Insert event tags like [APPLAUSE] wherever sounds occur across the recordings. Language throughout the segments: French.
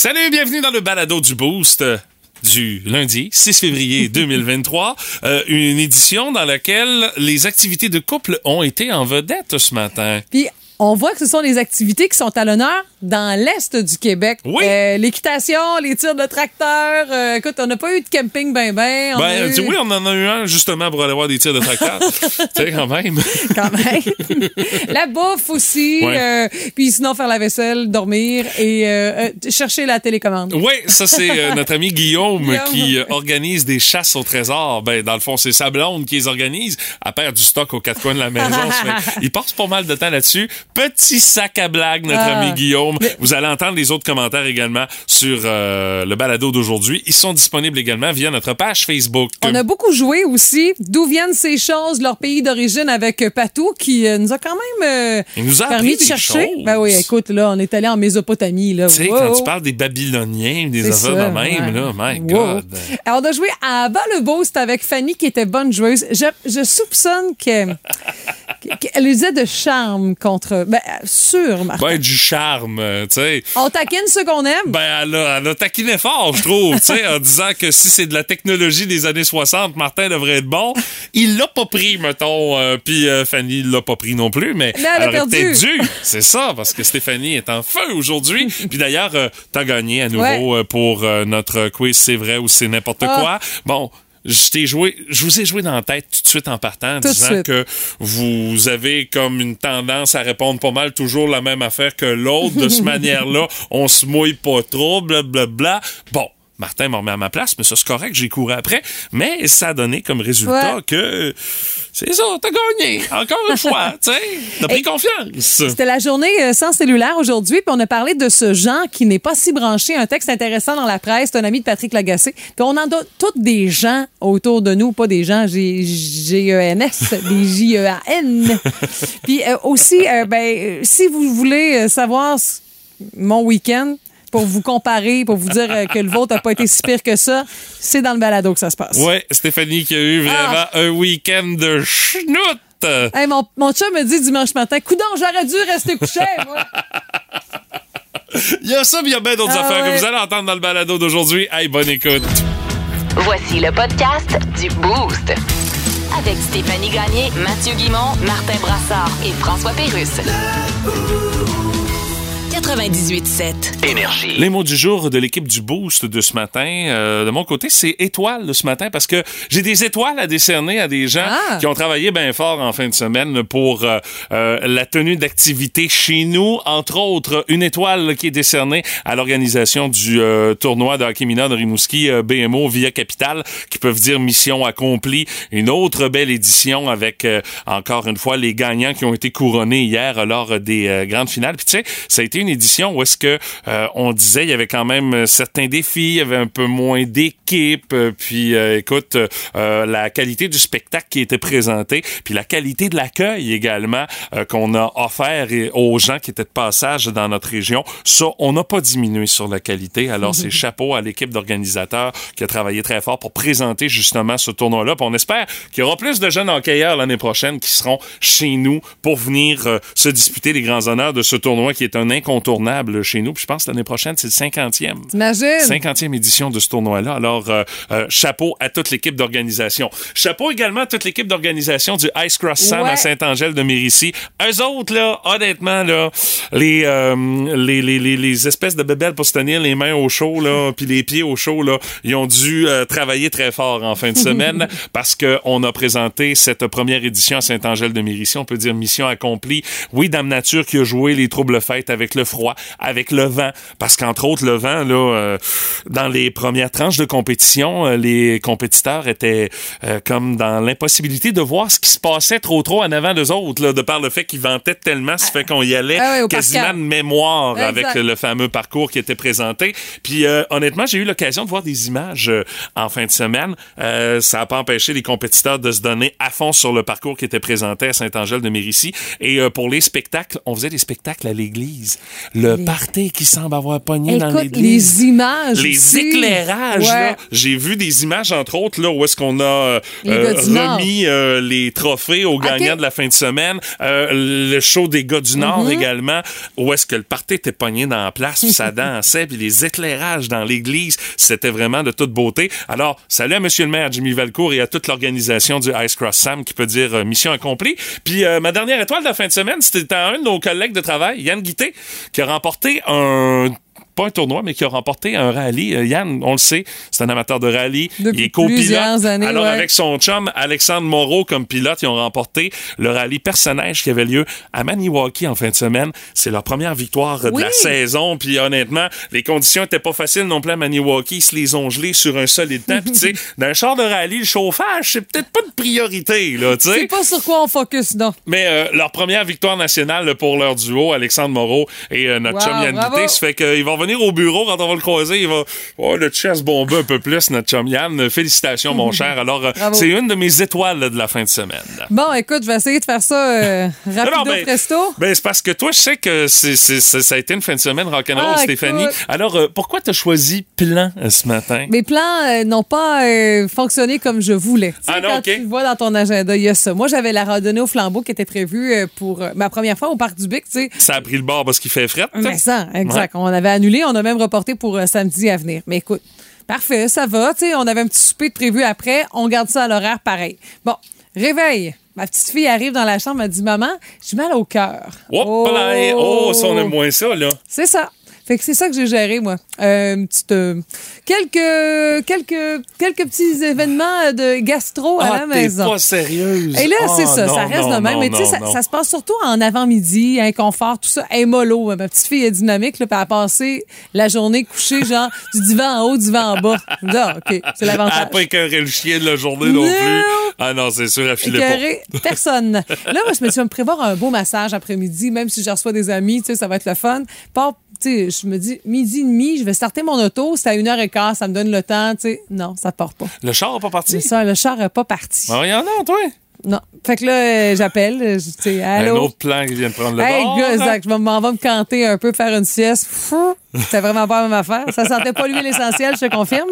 Salut, bienvenue dans le balado du Boost euh, du lundi 6 février [LAUGHS] 2023, euh, une édition dans laquelle les activités de couple ont été en vedette ce matin. Puis on voit que ce sont les activités qui sont à l'honneur dans l'est du Québec. Oui. Euh, L'équitation, les tirs de tracteur. euh, écoute, on n'a pas eu de camping ben ben. on Ben, eu- oui, on en a eu un justement pour aller voir des tirs de tracteur. [LAUGHS] tu sais, quand même. [LAUGHS] quand même. la bouffe aussi. Ouais. euh, puis sinon, faire la vaisselle, dormir et euh, chercher la télécommande. Oui, ça c'est notre ami Guillaume, [LAUGHS] Guillaume. qui organise des chasses au trésor. Ben dans le fond, c'est sa blonde qui les organise. Elle perd du stock aux quatre coins de la maison. Il passe pas mal de temps là-dessus. Petit sac à blague, notre Ah. ami Guillaume. Vous allez entendre les autres commentaires également sur euh, le balado d'aujourd'hui. Ils sont disponibles également via notre page Facebook. On a beaucoup joué aussi d'où viennent ces choses, leur pays d'origine avec Patou qui euh, nous a quand même euh, Il nous a permis de chercher. choses. Ben oui, écoute, là, on est allé en Mésopotamie. Là. Tu sais, Wow. quand tu parles des Babyloniens, des affaires de même, ouais. là, my Wow. God. Alors, on a joué à bas le boost avec Fanny qui était bonne joueuse. Je, je soupçonne que- [LAUGHS] qu'elle usait de charme contre. Ben, sur Martin. Ben, du charme, euh, tu sais. On taquine ce qu'on aime. Ben, elle a, elle a taquiné fort, je trouve, tu sais, en disant que si c'est de la technologie des années 60, Martin devrait être bon. Il l'a pas pris, mettons, euh, puis euh, Fanny l'a pas pris non plus, mais, Mais elle a aurait peut-être dû. C'est ça, parce que Stéphanie est en feu aujourd'hui. [LAUGHS] puis d'ailleurs, euh, t'as gagné à nouveau pour notre quiz C'est vrai ou c'est n'importe Ah. quoi. Bon. Je t'ai joué, je vous ai joué dans la tête tout de suite en partant, en disant suite. que vous avez comme une tendance à répondre pas mal toujours la même affaire que l'autre. De cette [LAUGHS] manière-là, on se mouille pas trop, blablabla. Bon. Martin m'a remis à ma place, mais ça c'est correct, j'ai couru après. Mais ça a donné comme résultat Ouais. que c'est ça, t'as gagné. Encore une fois, [LAUGHS] tu sais, t'as pris confiance. C'était la journée euh, sans cellulaire aujourd'hui, puis on a parlé de ce Jean qui n'est pas si branché. Un texte intéressant dans la presse, c'est un ami de Patrick Lagacé. Puis on en a tous des gens autour de nous, pas des gens G-E-N-S, des J-E-A-N. [LAUGHS] Puis euh, aussi, euh, ben, si vous voulez euh, savoir mon week-end, pour vous comparer, pour vous dire euh, que le vôtre n'a pas été si pire que ça, c'est dans le balado que ça se passe. Ouais, Stéphanie qui a eu vraiment Ah. un week-end de schnout. Hey, mon, mon chum me dit dimanche matin, coudon, j'aurais dû rester couché, moi. [LAUGHS] Il y a ça, mais il y a bien d'autres Ah affaires ouais. que vous allez entendre dans le balado d'aujourd'hui. Hey, bonne écoute. Voici le podcast du Boost. Avec Stéphanie Gagné, Mathieu Guimont, Martin Brassard et François Pérusse. 98.7. Énergie. Les mots du jour de l'équipe du Boost de ce matin, euh, de mon côté, c'est étoile de ce matin parce que j'ai des étoiles à décerner à des gens Ah. qui ont travaillé bien fort en fin de semaine pour euh, euh, la tenue d'activités chez nous. Entre autres, une étoile qui est décernée à l'organisation du euh, tournoi de hockey mineur de Rimouski euh, BMO via Capital, qui peuvent dire mission accomplie. Une autre belle édition avec, euh, encore une fois, les gagnants qui ont été couronnés hier lors des euh, grandes finales. Puis tu sais, ça a été une édition où est-ce que euh, on disait il y avait quand même euh, certains défis, il y avait un peu moins d'équipes, euh, puis écoute la qualité du spectacle qui était présenté, puis la qualité de l'accueil également qu'on a offert aux gens qui étaient de passage dans notre région, ça on n'a pas diminué sur la qualité. Alors c'est chapeau à l'équipe d'organisateurs qui a travaillé très fort pour présenter justement ce tournoi-là. On espère qu'il y aura plus de jeunes hockeyeurs l'année prochaine qui seront chez nous pour venir euh, se disputer les grands honneurs de ce tournoi qui est un incontournable chez nous. Puis je pense que l'année prochaine, c'est le 50e. T'imagines? 50e édition de ce tournoi-là. Alors, euh, euh, chapeau à toute l'équipe d'organisation. Chapeau également à toute l'équipe d'organisation du Ice Cross Sam Ouais. à Saint-Angèle de Mérici. Eux autres, là, honnêtement, là, les, euh, les, les, les, les espèces de bébelles pour se tenir les mains au chaud, là, [LAUGHS] puis les pieds au chaud, là, ils ont dû euh, travailler très fort en fin de semaine [LAUGHS] parce que on a présenté cette première édition à Saint-Angèle de Mérici. On peut dire mission accomplie. Oui, Dame Nature qui a joué les troubles fêtes avec le froid, avec le vent, parce qu'entre autres, le vent, là, euh, dans les premières tranches de compétition, euh, les compétiteurs étaient euh, comme dans l'impossibilité de voir ce qui se passait trop trop en avant d'eux autres, là, de par le fait qu'ils vantaient tellement, ce fait qu'on y allait Ah quasiment de mémoire Exact. avec le fameux parcours qui était présenté. Puis euh, honnêtement, j'ai eu l'occasion de voir des images euh, en fin de semaine. Euh, ça n'a pas empêché les compétiteurs de se donner à fond sur le parcours qui était présenté à Saint-Angèle de Mérici. Et euh, pour les spectacles, on faisait des spectacles à l'église. Le party qui semble avoir pogné dans l'église. les images. Les aussi. éclairages, Ouais. là. J'ai vu des images, entre autres, là, où est-ce qu'on a euh, Les euh, Nord. remis euh, les trophées aux gagnants de la fin de semaine. Euh, le show des gars du Nord Mm-hmm. également, où est-ce que le party était pogné dans la place, puis ça [LAUGHS] dansait, puis les éclairages dans l'église, c'était vraiment de toute beauté. Alors, salut à Monsieur le maire Jimmy Valcourt et à toute l'organisation du Ice Cross Sam qui peut dire euh, mission accomplie. Puis euh, ma dernière étoile de la fin de semaine, c'était à un de nos collègues de travail, Yann Guité, qui a remporté un pas un tournoi, mais qui a remporté un rallye. Euh, Yann, on le sait, c'est un amateur de rallye. Depuis il est copilote. plusieurs années, Alors, ouais. avec son chum Alexandre Moreau comme pilote, ils ont remporté le rallye personnage qui avait lieu à Maniwaki en fin de semaine. C'est leur première victoire de la saison. Puis honnêtement, les conditions étaient pas faciles non plus à Maniwaki. Ils se les ont gelés sur un solide temps. Puis tu sais, [LAUGHS] dans un char de rallye, le chauffage, c'est peut-être pas de priorité, là, tu sais. C'est pas sur quoi on focus, non. Mais euh, leur première victoire nationale pour leur duo, Alexandre Moreau et euh, notre Wow, chum Yann ça fait qu'il va revenir au bureau quand on va le croiser. Il va oh, le chest bomber un peu plus, notre chum Yann. Félicitations, mon cher. [LAUGHS] Alors, euh, Bravo. c'est une de mes étoiles là, de la fin de semaine. Bon, écoute, je vais essayer de faire ça euh, [LAUGHS] rapido ben- presto. Ben, c'est parce que toi, je sais que c'est, c'est- c'est- ça a été une fin de semaine rock'n'roll, Ah, Stéphanie. écoute. Alors, euh, pourquoi t'as choisi plan euh, ce matin? Mes plans euh, n'ont pas fonctionné comme je voulais. Tu sais, Ah non, quand ok. tu vois dans ton agenda, il y a ça. Moi, j'avais la randonnée au flambeau qui était prévue pour ma première fois au Parc du Bic, tu sais. Ça a pris le bord parce qu'il fait fret. Mais ça, exact. On avait annulé, on a même reporté pour euh, samedi à venir. Mais écoute, parfait, ça va. On avait un petit souper de prévu après. On garde ça à l'horaire pareil. Bon, réveil. Ma petite fille arrive dans la chambre, elle dit Maman, j'ai mal au cœur. Hop là, oh, ça, on aime moins ça, là. C'est ça. Fait que c'est ça que j'ai géré, moi. Euh, petite, euh, quelques, quelques, quelques petits événements de gastro à Ah, la t'es maison. pas sérieuse. Et là, Ah, c'est ça, non, ça reste non, de même. non, Mais tu sais, ça, ça se passe surtout en avant-midi, inconfort, tout ça. Mollo. Ma petite fille est dynamique, là, puis elle a passé la journée couchée, genre, du divan en haut, du divan en bas. Ah, OK, c'est Elle n'a l'avantage. pas écœuré le chien de la journée non, plus. Ah non, c'est sûr, elle filait pas. Personne. Là, moi, je me suis dit, me prévoir un beau massage après-midi, même si je reçois des amis, tu sais, ça va être le fun. Pas, tu sais, je me dis, midi et demi, je vais starter mon auto, c'est à une heure et quart, ça me donne le temps, tu sais. Non, ça part pas. Le char n'a pas parti? C'est ça, le char n'est pas parti. Ah, rien non, toi. Non. Fait que là, euh, j'appelle, euh, Un autre plan qui vient de prendre le Hey, bord. gars, Zach, je vais m'en vais me canter un peu, faire une sieste. C'était vraiment pas la même affaire. Ça sentait pas lui l'essentiel, je te confirme.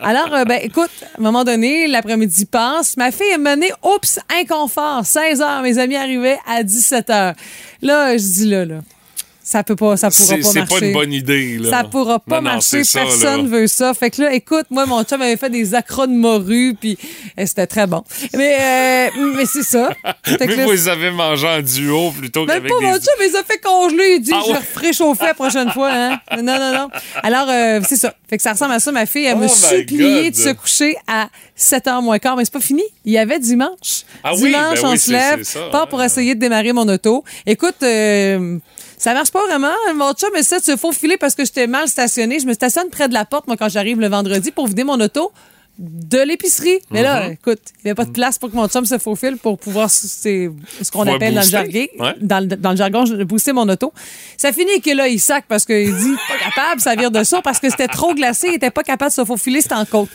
Alors, euh, ben, écoute, à un moment donné, l'après-midi passe. Ma fille est menée, oups, inconfort. 16 heures, mes amis arrivaient à 17 heures. Là, je dis là, là. Ça peut pas, ça pourra C'est pas c'est marcher. pas une bonne idée. Là. Ça pourra pas Non, non, marcher. c'est ça, Personne là. veut ça. Fait que là, écoute, moi, mon chum avait fait des accros de morue, puis euh, c'était très bon. Mais, euh, mais c'est ça. [LAUGHS] Mais là, vous les avez mangé en duo plutôt même qu'avec pas mon des... chum, il les a fait congeler. Il dit, Ah je vais réchauffer la prochaine fois. Hein? Non, non, non. Alors, euh, c'est ça. Fait que ça ressemble à ça. Ma fille, elle Oh me suppliait God. de se coucher à 7h moins quart. Mais c'est pas fini. Il y avait dimanche. Ah oui, dimanche, ben on oui, se c'est- lève, c'est part pour essayer de démarrer mon auto. Écoute, euh, ça marche pas vraiment. Mon chum essaie de se faufiler parce que j'étais mal stationné. Je me stationne près de la porte, moi, quand j'arrive le vendredi pour vider mon auto de l'épicerie. Mais là, Mhm. écoute, il n'y avait pas de place pour que mon chum se faufile pour pouvoir, c'est ce qu'on appelle dans le, jargon, Ouais. dans, le, dans le jargon, booster mon auto. Ça finit que là, il sac parce qu'il dit pas capable, ça vire de ça parce que c'était trop glacé, il était pas capable de se faufiler, c'était en côte.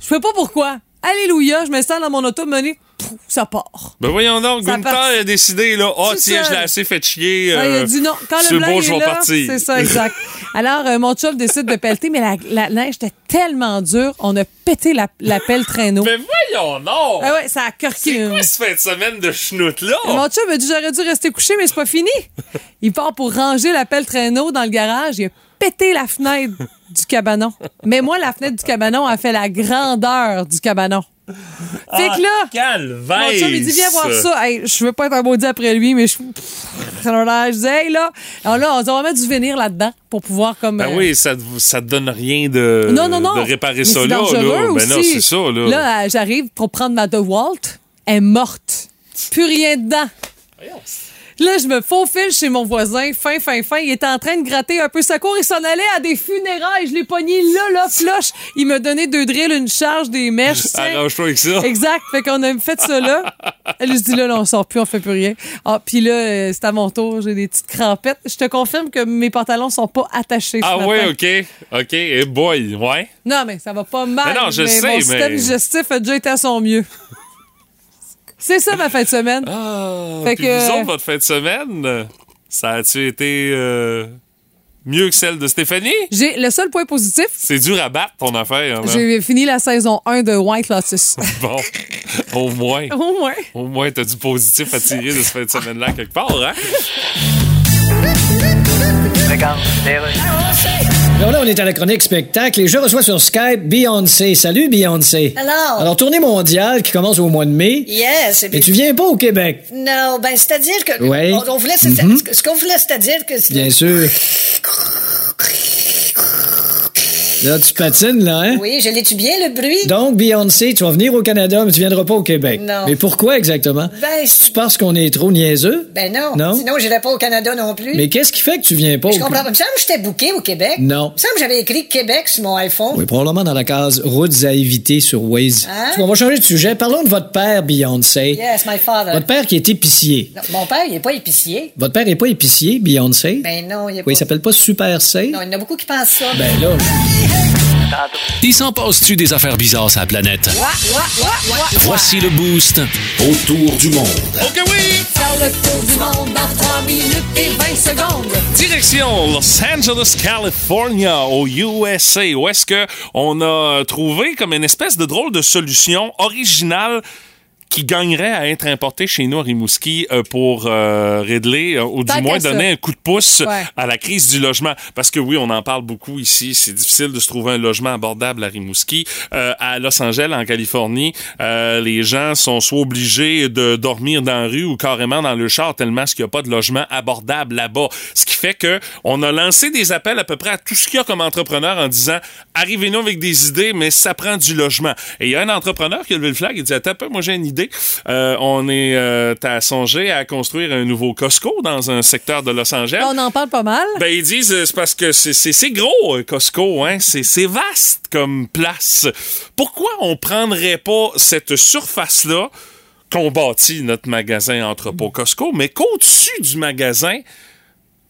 Je sais pas pourquoi. Alléluia, je m'installe dans mon auto, mené, pouf, ça part. Ben voyons donc, Gunther a décidé, là, oh tiens, je l'ai assez fait chier. Ah, il a euh, dit non. Quand le blanc beau, est là, partir. c'est ça, exact. [LAUGHS] Alors, euh, mon chum décide de pelleter, mais la, la neige était tellement dure, on a pété la, la pelle traîneau. [LAUGHS] Mais voyons donc! Ah ouais, ça a corqué. C'est quoi cette fin de semaine de schnout-là? Mon chum m'a dit j'aurais dû rester couché, mais c'est pas fini. Il part pour ranger la pelle traîneau dans le garage. Il a pété la fenêtre du cabanon. Mais moi, la fenêtre du cabanon a fait la grandeur du cabanon. Fait que là, Ah, Calvaire! mon chum, il dit viens voir ça. Hey, je veux pas être un maudit après lui, mais je. Je dis, hey, là, alors là, on va mettre du vénir là-dedans pour pouvoir comme. Ben euh, oui, ça, ça te donne rien de, non, non, non. de réparer Mais ça là. là. Ben non, c'est ça, là. Là, euh, j'arrive pour prendre ma DeWalt. Elle est morte. Plus rien dedans. Là, je me faufile chez mon voisin, fin, fin, fin. Il était en train de gratter un peu sa cour. Il s'en allait à des funérailles. Je l'ai pogné là, là, flush. Il m'a donné deux drills, une charge, des mèches. [LAUGHS] Arrange-toi avec ça. Exact. Fait qu'on a fait ça là. Elle je dis là, là, on sort plus, on fait plus rien. Ah, puis là, euh, c'est à mon tour, j'ai des petites crampettes. Je te confirme que mes pantalons sont pas attachés. ce Ah matin. ouais, OK. OK. Et boy, ouais. Non, mais ça va pas mal. Mais non, je mais sais, mon mais- système digestif a déjà été à son mieux. C'est ça ma fin de semaine. Ah, Fait puis que- vous autres, votre fin de semaine, ça a-tu été euh, Mieux que celle de Stéphanie? J'ai le seul point positif, C'est dur à battre, ton affaire. là. j'ai fini la saison 1 de White Lotus. [LAUGHS] Bon, au moins. Au moins. Au moins, t'as du positif à tirer de cette fin de semaine-là quelque part, hein? Alors là, on est à la chronique spectacle et je reçois sur Skype Beyoncé. Salut Beyoncé. Alors? Alors, tournée mondiale qui commence au mois de mai. Yes. et puis- tu viens pas au Québec. Non, ben, c'est-à-dire que. Ouais. On, on voulait, c'est- Mhm. ce qu'on voulait, c'est-à-dire que. Bien sûr. [LAUGHS] Là, tu patines, là, hein? Oui, je l'ai-tu bien, le bruit? Donc, Beyoncé, tu vas venir au Canada, mais tu viendras pas au Québec. Non. Mais pourquoi exactement? Ben, C'est parce qu'on est trop niaiseux? Ben non. Non? Sinon, j'irais pas au Canada non plus. Mais qu'est-ce qui fait que tu viens pas Je au comprends pas. Il me semble que j'étais booké au Québec. Non. Il me semble que j'avais écrit Québec sur mon iPhone. Oui, probablement dans la case routes à éviter sur Waze. Hein? On va changer de sujet. Parlons de votre père, Beyoncé. Yes, my father. Votre père qui est épicier. Non, mon père, il est pas épicier. Votre père est pas épicier, Beyoncé? Ben non, il est pas. oui, il s'appelle pas Super C? Non, il y en a beaucoup qui pensent ça. Ben là, Il s'en passe-tu des affaires bizarres sur la planète? Voici le boost autour du monde. OK, oui! Faire le tour du monde dans 3 minutes et 20 secondes. Direction Los Angeles, California, au USA, où est-ce que on a trouvé comme une espèce de drôle de solution originale qui gagnerait à être importée chez nous à Rimouski euh, pour euh, régler, euh, ou du moins ça. donner un coup de pouce Ouais. à la crise du logement. Parce que oui, on en parle beaucoup ici. C'est difficile de se trouver un logement abordable à Rimouski. Euh, à Los Angeles, en Californie, euh, les gens sont soit obligés de dormir dans la rue ou carrément dans le char tellement qu'il n'y a pas de logement abordable là-bas. Ce qui fait que on a lancé des appels à peu près à tout ce qu'il y a comme entrepreneur en disant arrivez-nous avec des idées, mais ça prend du logement. Et il y a un entrepreneur qui a levé le flag et dit attends, un peu, moi j'ai une idée. Euh, on est euh, à songer à construire un nouveau Costco dans un secteur de Los Angeles. On en parle pas mal. Ben, ils disent, euh, c'est parce que c'est- gros, Costco, hein. C'est c'est vaste comme place. Pourquoi on prendrait pas cette surface-là qu'on bâtit notre magasin entrepôt Costco, mais qu'au-dessus du magasin,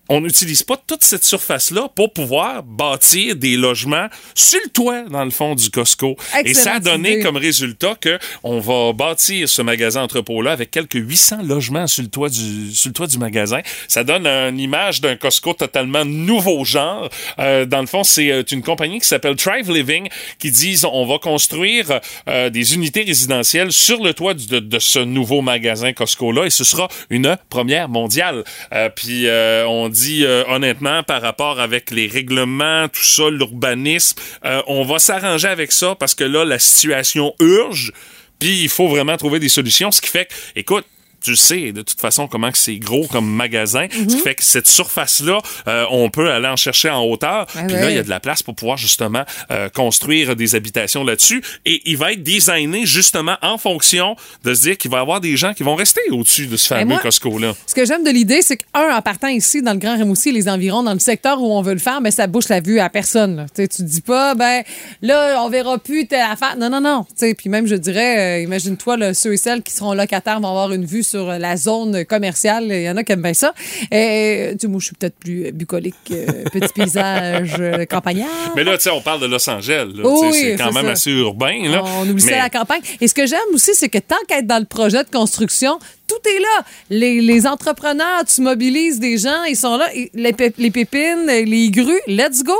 on n'utilise pas toute cette surface-là pour pouvoir bâtir des logements sur le toit, dans le fond, du Costco. Et ça a donné idée. comme résultat que on va bâtir ce magasin entrepôt-là avec quelques 800 logements sur le toit du, sur le toit du magasin. Ça donne une image d'un Costco totalement nouveau genre. Euh, dans le fond, c'est euh, une compagnie qui s'appelle Thrive Living qui disent on va construire euh, des unités résidentielles sur le toit de, de ce nouveau magasin Costco-là et ce sera une première mondiale. Euh, Puis euh, on dit euh, honnêtement par rapport avec les règlements, tout ça, l'urbanisme, euh, on va s'arranger avec ça parce que là, la situation urge. Puis il faut vraiment trouver des solutions. Ce qui fait que, écoute, tu sais de toute façon comment que c'est gros comme magasin. Mhm. Ce qui fait que cette surface-là, euh, on peut aller en chercher en hauteur. Ah Puis là, il y a de la place pour pouvoir justement euh, construire des habitations là-dessus. Et il va être designé justement en fonction de se dire qu'il va y avoir des gens qui vont rester au-dessus de ce fameux moi- Costco-là. Ce que j'aime de l'idée, c'est qu'un, en partant ici, dans le Grand Rimouski, les environs, dans le secteur où on veut le faire, ben, ça bouche la vue à personne. Là. Tu tu dis pas, ben là, on verra plus telle affaire. Non, non, non. Puis même, je dirais, euh, imagine-toi, ceux et celles qui seront locataires vont avoir une vue sur euh, la zone commerciale. Il y en a qui aiment bien ça. Et, sais, moi, je suis peut-être plus bucolique, euh, petit [LAUGHS] paysage euh, campagnard. Mais là, tu sais, on parle de Los Angeles. oui, c'est quand même ça. assez urbain. Là. On oublie Mais- ça à la campagne. Et ce que j'aime aussi, c'est que tant qu'être dans le projet de construction, tout est là. Les, les entrepreneurs, tu mobilises des gens, ils sont là. Et Les, pép- les pépines, les grues, let's go.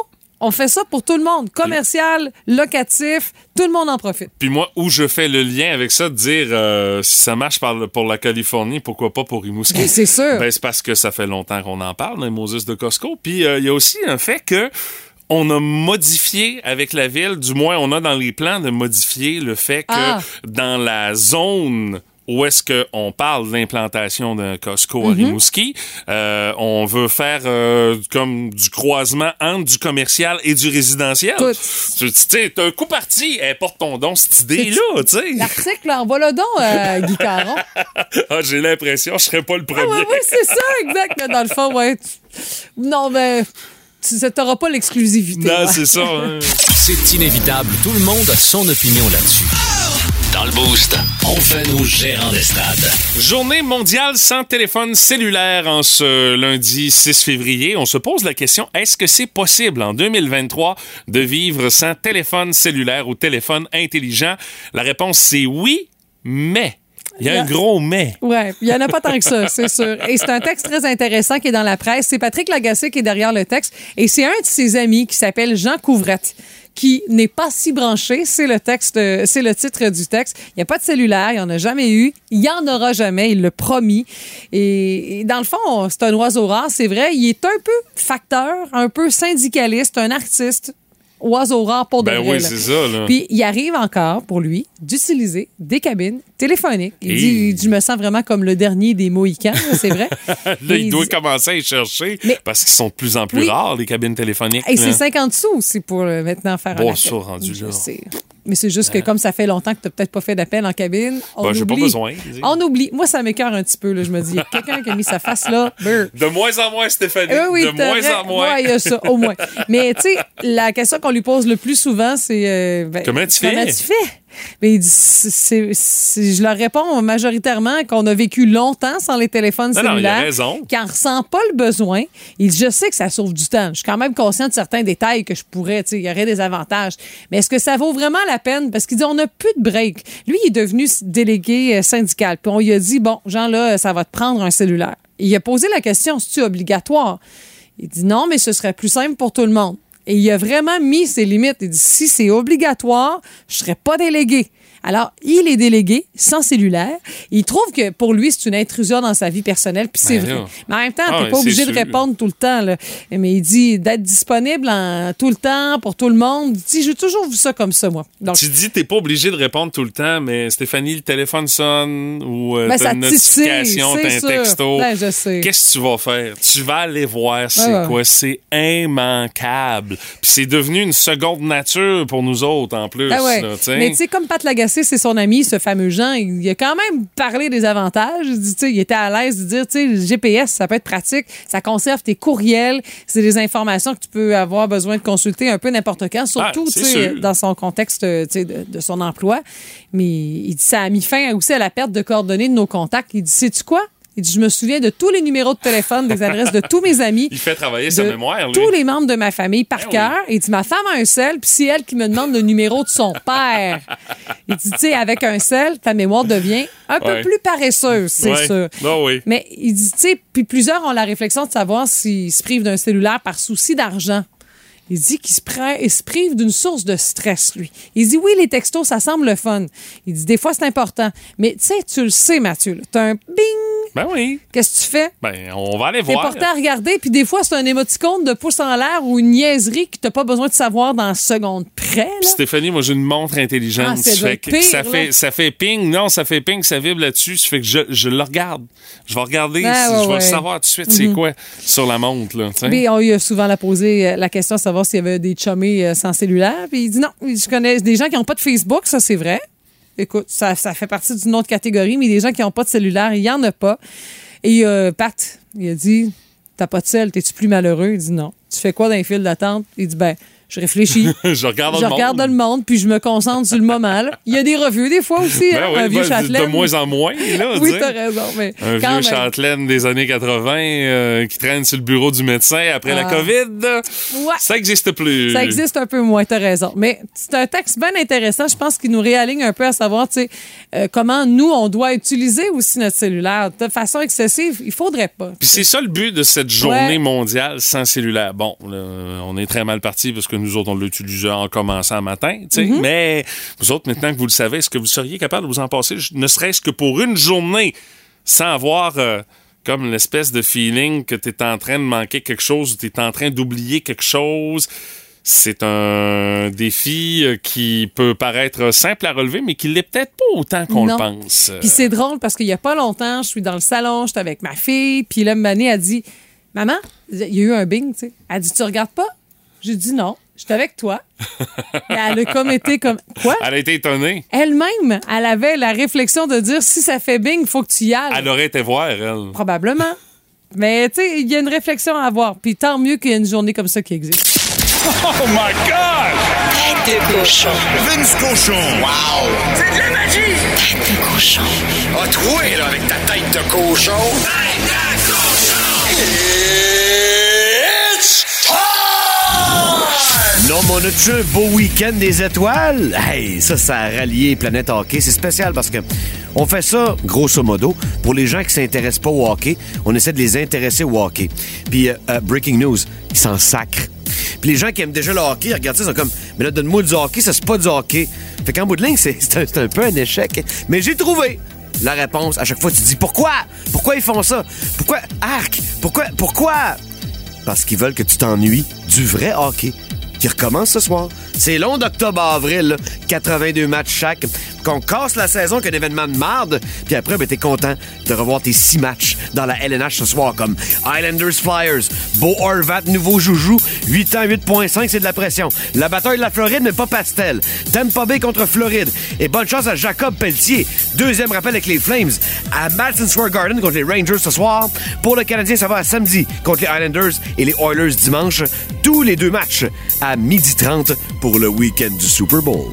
On fait ça pour tout le monde. Commercial, locatif, tout le monde en profite. Puis moi, où je fais le lien avec ça, de dire euh, si ça marche pour la Californie, pourquoi pas pour Rimouski? Ben, c'est sûr. Ben, c'est parce que ça fait longtemps qu'on en parle, les Moses de Costco. Puis euh, il y a aussi un fait que on a modifié avec la ville, du moins on a dans les plans de modifier le fait que Ah. dans la zone où est-ce qu'on parle de l'implantation d'un Costco Mhm. à Rimouski, euh, on veut faire euh, comme du croisement entre du commercial et du résidentiel. Écoute. Tu sais, un coup parti, eh, porte ton don cette idée-là, tu sais. L'article, envoie-le donc, euh, [LAUGHS] Guy Caron. Ah, j'ai l'impression, je serais pas le premier. Ah, ouais, c'est ça, exact. Mais dans le fond, ouais. Non, mais tu n'auras pas l'exclusivité. Non, ouais. c'est ça. hein. C'est inévitable, tout le monde a son opinion là-dessus. Dans le boost, on fait nos gérants d'estrade. Journée mondiale sans téléphone cellulaire en ce lundi 6 février. On se pose la question, est-ce que c'est possible en 2023 de vivre sans téléphone cellulaire ou téléphone intelligent? La réponse c'est oui, mais... Il y a un gros mais. Ouais, il y en a pas tant que ça, c'est sûr. Et c'est un texte très intéressant qui est dans la presse. C'est Patrick Lagacé qui est derrière le texte et c'est un de ses amis qui s'appelle Jean Couvrette qui n'est pas si branché, c'est le texte, c'est le titre du texte. Il n'y a pas de cellulaire, il n'y en a jamais eu, il n'y en aura jamais, il le promis. Et, et dans le fond, c'est un oiseau rare, c'est vrai, il est un peu facteur, un peu syndicaliste, un artiste, oiseau rare pour de Ben vrai. oui, c'est ça, là. Puis il arrive encore pour lui d'utiliser des cabines téléphoniques. Il Et- dit, il je me sens vraiment comme le dernier des Mohicans, c'est vrai. [LAUGHS] Là, Et il doit dit- commencer à y chercher Mais- parce qu'ils sont de plus en plus Oui. rares, les cabines téléphoniques. Et c'est 50 sous aussi pour euh, maintenant faire Bon, un appel. ça, rendu là. Mais c'est juste que comme ça fait longtemps que tu n'as peut-être pas fait d'appel en cabine, on Ben, j'ai pas oublie. besoin, dis. On oublie. Moi, ça m'écœure un petit peu. Là. Je me dis, il y a quelqu'un qui a mis sa face là. brr. De moins en moins, Stéphanie. Euh, oui, de moins en moins. Ouais, il y a ça, au moins. Mais tu sais, la question qu'on lui pose le plus souvent, c'est euh, ben, Comment tu Comment fais? tu fais? Mais c'est- je leur réponds majoritairement qu'on a vécu longtemps sans les téléphones Non, non, il a cellulaires, raison. qu'on ressent pas le besoin. Il dit, je sais que ça sauve du temps. Je suis quand même conscient de certains détails que je pourrais, tu sais, il y aurait des avantages. Mais est-ce que ça vaut vraiment la peine? Parce qu'il dit, on n'a plus de break. Lui, il est devenu délégué euh, syndical. Puis on lui a dit, bon, Jean, là, ça va te prendre un cellulaire. Il a posé la question, c'est-tu obligatoire? Il dit non, mais ce serait plus simple pour tout le monde. Et il a vraiment mis ses limites. Il dit si c'est obligatoire, je serais pas délégué. Alors, il est délégué sans cellulaire. Il trouve que pour lui, c'est une intrusion dans sa vie personnelle, puis c'est Ben vrai. Mais en même temps, Ah t'es pas obligé de répondre tout le temps. là. Mais il dit d'être disponible en- tout le temps pour tout le monde. Il dit, j'ai toujours vu ça comme ça, moi. Donc, Tu dis t'es pas obligé de répondre tout le temps, mais Stéphanie, le téléphone sonne ou euh, Ben, t'as une notification, t'as un sûr. texto. Ben, je sais. Qu'est-ce que tu vas faire? Tu vas aller voir c'est Ouais, quoi? C'est immanquable. Puis c'est devenu une seconde nature pour nous autres en plus. Ah ouais. là. Mais tu sais, comme Pat Lagacé, c'est son ami, ce fameux Jean, il a quand même parlé des avantages. Il, était à l'aise de dire, tu sais, le GPS, ça peut être pratique, ça conserve tes courriels, c'est des informations que tu peux avoir besoin de consulter un peu n'importe quand, surtout Ah, sûr. dans son contexte de son emploi. Mais il dit, ça a mis fin aussi à la perte de coordonnées de nos contacts. Il dit, sais-tu quoi? Il dit, je me souviens de tous les numéros de téléphone, des adresses de tous mes amis. [LAUGHS] Il fait travailler sa mémoire, lui. tous les membres de ma famille par Ben oui. cœur. Il dit, ma femme a un sel, puis c'est elle qui me demande le numéro de son père. Il dit, tu sais, avec un sel, ta mémoire devient un peu plus paresseuse, c'est Ouais. sûr. Ah oui. Mais il dit, tu sais, puis plusieurs ont la réflexion de savoir s'ils se privent d'un cellulaire par souci d'argent. Il dit qu'il se, prend- il se prive d'une source de stress, lui. Il dit, oui, les textos, ça semble le fun. Il dit, des fois, c'est important. Mais tu sais, tu le sais, Mathieu, t'as un bing. Ben oui. Qu'est-ce que tu fais? Ben, on va aller T'es voir. porté à regarder, puis des fois, c'est un émoticône de pouce en l'air ou une niaiserie que t'as pas besoin de savoir dans la seconde près. Là. Stéphanie, moi j'ai une montre intelligente. Ah, ça Ça fait pire, ça là. fait ça fait ping, non, ça fait ping, ça vibre là-dessus, ça fait que je, je le regarde. Je vais regarder, Ah, si- ouais, je vais ouais. le savoir tout de suite c'est quoi sur la montre là. Puis on lui a souvent la posé euh, la question de s'il y avait des chummés euh, sans cellulaire. Puis il dit non, je connais des gens qui n'ont pas de Facebook, ça c'est vrai. Écoute, ça, ça fait partie d'une autre catégorie, mais des gens qui n'ont pas de cellulaire, il n'y en a pas. Et euh, Pat, il a dit T'as pas de sel, t'es-tu plus malheureux? Il dit non. Tu fais quoi dans les files d'attente? Il dit ben, je réfléchis. [LAUGHS] je regarde je le monde. regarde le monde, puis je me concentre sur le moment. là. Il y a des revues des fois aussi, Ben hein, oui, un vieux ben, Châtelaine. de moins en moins là, Oui, t'as raison, mais Un quand vieux châtelaine des années 80 euh, qui traîne sur le bureau du médecin après la Ah. COVID. Ouais. Ça existe plus. Ça existe un peu moins, t'as raison. Mais c'est un texte bien intéressant. Je pense qu'il nous réaligne un peu à savoir, euh, comment nous, on doit utiliser aussi notre cellulaire. De façon excessive, il faudrait pas. Puis c'est ça le but de cette journée Ouais. mondiale sans cellulaire. Bon, là, on est très mal parti parce que nous autres, on l'utilisait en commençant matin. Mm-hmm. Mais vous autres, maintenant que vous le savez, est-ce que vous seriez capable de vous en passer, ne serait-ce que pour une journée, sans avoir euh, comme l'espèce de feeling que tu es en train de manquer quelque chose ou tu es en train d'oublier quelque chose? C'est un défi euh, qui peut paraître simple à relever, mais qui l'est peut-être pas autant qu'on le pense. Puis c'est drôle parce qu'il y a pas longtemps, je suis dans le salon, j'étais avec ma fille, puis là, Mané a dit Maman, il y a eu un bing, tu sais. Elle dit Tu regardes pas J'ai dit non, j'étais avec toi. Et elle a comme été comme Quoi? Elle a été étonnée. Elle-même, elle avait la réflexion de dire Si ça fait bing, il faut que tu y ailles. Elle aurait été voir, elle. Probablement. Mais tu sais, il y a une réflexion à avoir. Puis tant mieux qu'il y ait une journée comme ça qui existe. Oh my God! Tête de cochon. Vince Cochon. Wow! C'est de la magie! Tête de cochon. A troué, là, avec ta tête de cochon. Tête de cochon. Non, mais on a-tu un beau week-end des étoiles? Hey, ça, ça a rallié Planète Hockey. C'est spécial parce que On fait ça, grosso modo, pour les gens qui s'intéressent pas au hockey. On essaie de les intéresser au hockey. Puis, euh, euh, breaking news, ils s'en sacrent. Puis les gens qui aiment déjà le hockey, ils regardent ça, ils sont comme, mais là, donne-moi du hockey, ça, c'est pas du hockey. Fait qu'en bout de ligne, c'est un, un peu un échec. Mais j'ai trouvé la réponse. À chaque fois, tu te dis, pourquoi? Pourquoi ils font ça? Pourquoi? Arc! Pourquoi? Pourquoi? Parce qu'ils veulent que tu t'ennuies du vrai hockey qui recommence ce soir. C'est long d'octobre à avril, là. 82 matchs chaque. Qu'on casse la saison qu'un événement de marde, puis après, ben, t'es content de revoir tes six matchs dans la LNH ce soir, comme Islanders Flyers, Beau Horvat, nouveau joujou, 8 ans, 8.5, c'est de la pression. La bataille de la Floride, mais pas pastel. Tampa Bay contre Floride. Et bonne chance à Jacob Pelletier. Deuxième rappel avec les Flames. À Madison Square Garden contre les Rangers ce soir. Pour le Canadien, ça va à samedi contre les Islanders et les Oilers dimanche. Tous les deux matchs à 12h30 pour le week-end du Super Bowl.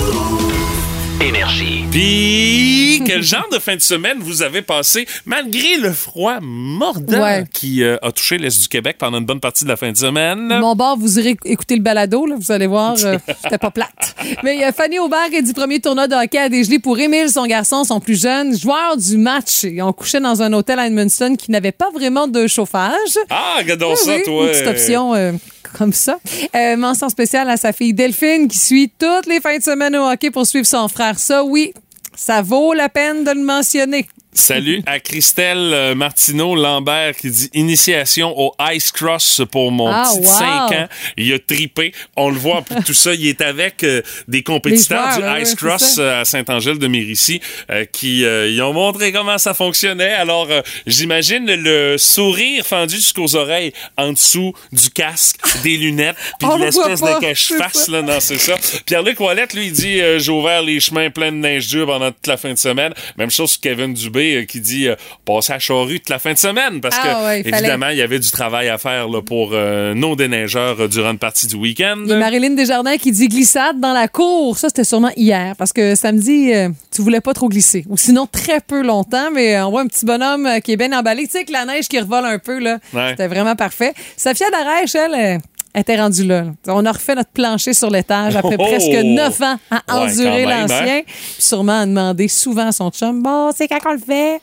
Énergie. Puis, quel genre de fin de semaine vous avez passé malgré le froid mordant Ouais. qui euh, a touché l'Est du Québec pendant une bonne partie de la fin de semaine? Mon bord, vous irez écouter le balado, là, vous allez voir, euh, [LAUGHS] c'était pas plate. Mais il y a Fanny Aubert qui a dit premier tournoi de hockey à Desgelé pour Émile, son garçon, son plus jeune, joueur du match. Ils ont couché dans un hôtel à Edmundston qui n'avait pas vraiment de chauffage. Ah, regardons Oui, ça, oui, toi. Une petite option euh, [LAUGHS] comme ça. Euh, mention spéciale à sa fille Delphine qui suit toutes les fins de semaine au hockey pour suivre son frère. Ça, oui, ça vaut la peine de le mentionner. Salut [LAUGHS] à Christelle euh, Martineau Lambert qui dit initiation au Ice Cross pour mon Ah, petit wow. 5 ans. Il a tripé. On le voit pour tout ça. Il est avec euh, des compétiteurs joueurs, du Ice ouais, Cross euh, à Saint-Angèle de Mérici euh, qui euh, ils ont montré comment ça fonctionnait. Alors j'imagine le sourire fendu jusqu'aux oreilles en dessous du casque, des lunettes, puis de l'espèce de cache-face là, non, c'est ça. Pierre-Luc Ouellette, lui, il dit J'ai ouvert les chemins pleins de neige dure pendant toute la fin de semaine. Même chose que Kevin Dubé euh, qui dit euh, Passer à Charrue toute la fin de semaine parce Ah que, ouais, évidemment, il y avait du travail à faire là, pour euh, nos déneigeurs durant une partie du week-end. Marilyn Desjardins qui dit glissade dans la cour. Ça, c'était sûrement hier parce que samedi, tu voulais pas trop glisser. Ou sinon, très peu longtemps, mais on voit un petit bonhomme qui est bien emballé. Tu sais, que la neige qui revole un peu, là. Ouais. C'était vraiment parfait. Safia Darèche, elle, elle était rendue là. On a refait notre plancher sur l'étage après Oh! presque neuf ans à endurer même, l'ancien. hein? Puis sûrement à demander souvent à son chum, bon, c'est quand qu'on le fait.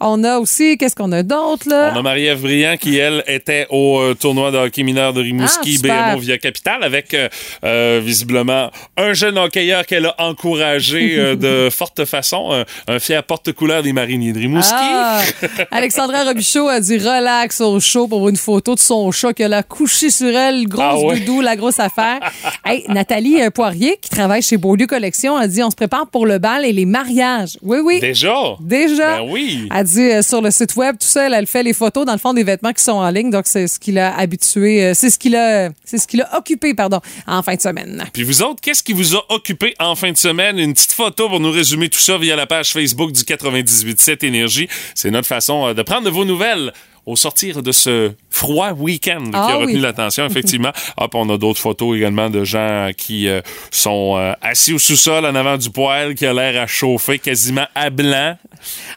On a aussi, qu'est-ce qu'on a d'autre, là? On a Marie-Ève Briand qui, elle, était au euh, tournoi de hockey mineur de Rimouski, Ah. BMO via Capital, avec euh, euh, visiblement un jeune hockeyeur qu'elle a encouragé [LAUGHS] de forte façon, un, fier porte-couleur des mariniers de Rimouski. Ah! [LAUGHS] Alexandra Robichaud a dit relax au show pour une photo de son chat qu'elle a couché sur elle, grosse Ah ouais? doudou, la grosse affaire. [LAUGHS] Hey, Nathalie Poirier, qui travaille chez Beaulieu Collection, a dit on se prépare pour le bal et les mariages. Oui, oui. Déjà? Déjà. Ben oui. Elle dit euh, sur le site web, tout elle, elle fait les photos dans le fond des vêtements qui sont en ligne, donc c'est ce qui l'a habitué, euh, c'est ce qui l'a, c'est ce qui l'a occupé, pardon, en fin de semaine. Puis vous autres, qu'est-ce qui vous a occupé en fin de semaine? Une petite photo pour nous résumer tout ça via la page Facebook du 98.7 Énergie. C'est notre façon euh, de prendre de vos nouvelles au sortir de ce froid week-end qui Ah a retenu oui. l'attention, [LAUGHS] effectivement. Hop, on a d'autres photos également de gens qui euh, sont euh, assis au sous-sol en avant du poêle qui a l'air à chauffer quasiment à blanc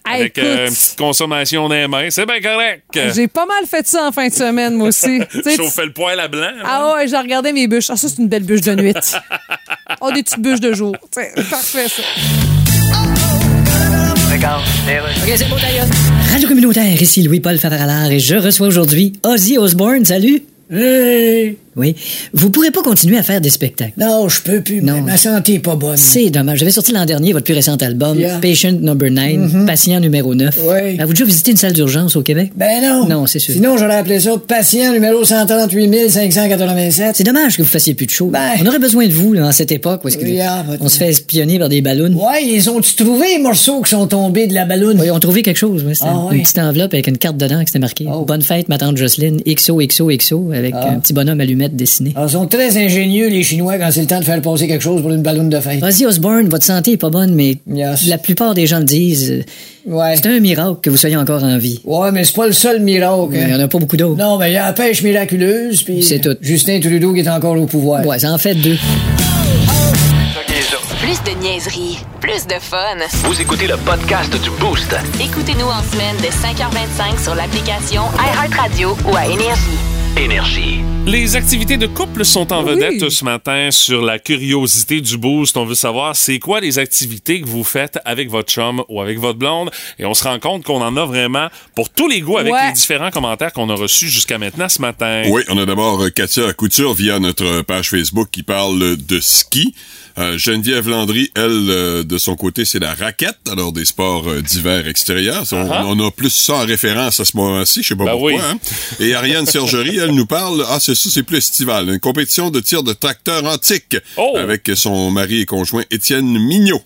Hey, avec euh, une petite consommation les mains. C'est bien correct. J'ai pas mal fait ça en fin de semaine, moi aussi. [LAUGHS] Chauffer le poêle à blanc. hein? Ah ouais, j'ai regardé mes bûches. Ah, ça, c'est une belle bûche de nuit. [LAUGHS] oh, des petites bûches de jour. C'est parfait, ça. Radio communautaire, ici Louis-Paul Favaralard et je reçois aujourd'hui Ozzy Osbourne. Salut. Hey. Oui. Vous pourrez pas continuer à faire des spectacles. Non, je peux plus. Non. Ma santé est pas bonne. C'est dommage. J'avais sorti l'an dernier votre plus récent album, Yeah. Patient Number 9, patient numéro 9. Oui. Avez-vous déjà visité une salle d'urgence au Québec? Ben non. Non, c'est sûr. Sinon, j'aurais appelé ça patient numéro 138 587. C'est dommage que vous fassiez plus de show. Ben. On aurait besoin de vous là, en cette époque où que Yeah, but- on se fait espionner par des ballons. Ouais, ils ont-tu trouvé les morceaux qui sont tombés de la balloune? Oui, on a trouvé quelque chose. ouais. C'était Ah, une oui. petite enveloppe avec une carte dedans qui c'était marqué Oh. Bonne fête, ma tante Jocelyne, XOXOXO, avec Ah. un petit bonhomme allumette dessiné. Alors, ils sont très ingénieux, les Chinois, quand c'est le temps de faire passer quelque chose pour une balloune de fête. Ozzy Osbourne, votre santé est pas bonne, mais Yes. la plupart des gens le disent. euh, Ouais. C'est un miracle que vous soyez encore en vie. Ouais, mais c'est pas le seul miracle. Il y hein. en a pas beaucoup d'autres. Non, mais il y a la pêche miraculeuse, puis C'est tout. Justin Trudeau qui est encore au pouvoir. Ouais, ça en fait deux. Plus de niaiserie, plus de fun. Vous écoutez le podcast du Boost. Écoutez-nous en semaine de 5h25 sur l'application iHeartRadio ou à Énergie. Énergie. Les activités de couple sont en Oui. vedette ce matin sur la curiosité du boost. On veut savoir c'est quoi les activités que vous faites avec votre chum ou avec votre blonde. Et on se rend compte qu'on en a vraiment pour tous les goûts avec Ouais. les différents commentaires qu'on a reçus jusqu'à maintenant ce matin. Oui, on a d'abord euh, Katia Couture via notre page Facebook qui parle de ski. Euh, Geneviève Landry, elle, euh, de son côté, c'est la raquette, alors des sports euh, d'hiver extérieurs. On, on a plus ça en référence à ce moment-ci, je sais pas Ben pourquoi. oui. hein. Et Ariane Sergerie, elle nous parle, ah c'est ça, c'est plus estival, une compétition de tir de tracteur antique Oh! avec son mari et conjoint Étienne Mignot.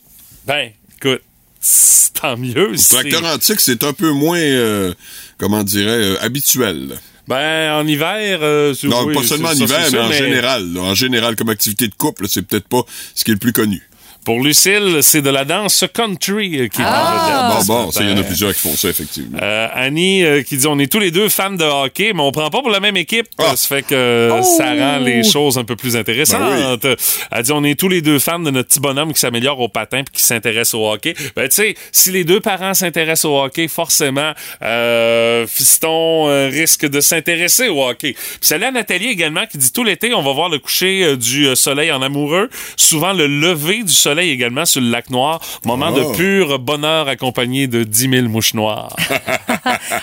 Ben, écoute, c'est [LAUGHS] tant mieux. Le c'est- tracteur antique, c'est un peu moins, euh, comment dirais, euh, habituel. Ben, en hiver... euh, c'est- Non, oui, pas c'est- seulement en ça, hiver, c'est mais en général. là. En général, comme activité de couple, c'est peut-être pas ce qui est le plus connu. Pour Lucille, c'est de la danse country euh, qui est en Ah! vedette. bon, bon, ça, il y en a Ben, plusieurs qui font ça, effectivement. Euh, Annie euh, qui dit on est tous les deux fans de hockey, mais on prend pas pour la même équipe. Ah. Ça fait que euh, Oh! ça rend les choses un peu plus intéressantes. Elle dit on est tous les deux fans de notre petit bonhomme qui s'améliore au patin puis qui s'intéresse au hockey. Ben tu sais, si les deux parents s'intéressent au hockey, forcément, euh, fiston euh, risque de s'intéresser au hockey. Puis c'est là Nathalie également qui dit tout l'été on va voir le coucher euh, du soleil en amoureux, souvent le lever du soleil également sur le lac Noir, moment Oh. de pur bonheur accompagné de 10 000 mouches noires. [LAUGHS]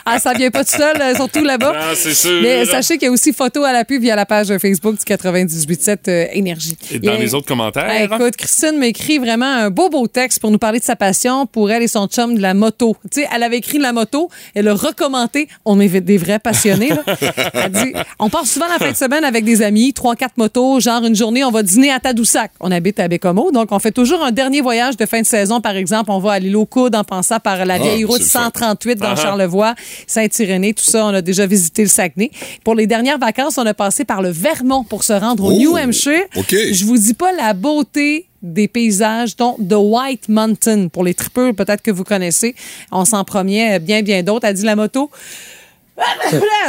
Ah, ça vient pas tout seul, euh, surtout là-bas. Ah, c'est sûr. Mais sachez qu'il y a aussi photo à l'appui via la page Facebook du 98.7 euh, Énergie. Et dans a- les autres commentaires. Ah, écoute, Christine m'écrit vraiment un beau, beau texte pour nous parler de sa passion pour elle et son chum de la moto. Tu sais, elle avait écrit la moto, elle a recommenté. On est des vrais passionnés, là. [LAUGHS] Elle dit, on part souvent la fin de semaine avec des amis, trois, quatre motos, genre une journée, on va dîner à Tadoussac. On habite à Bécomo, donc on fait toujours un dernier voyage de fin de saison, par exemple. On va à l'île aux Coudes en passant par la vieille c'est route le fun. 138 dans Ah ah. Charlevoix, Saint-Irénée, tout ça. On a déjà visité le Saguenay. Pour les dernières vacances, on a passé par le Vermont pour se rendre au Oh, New Hampshire. OK. Je vous dis pas la beauté des paysages, dont The White Mountain. Pour les tripeurs, peut-être que vous connaissez. On s'en promet bien, bien d'autres. Elle dit la moto. [LAUGHS]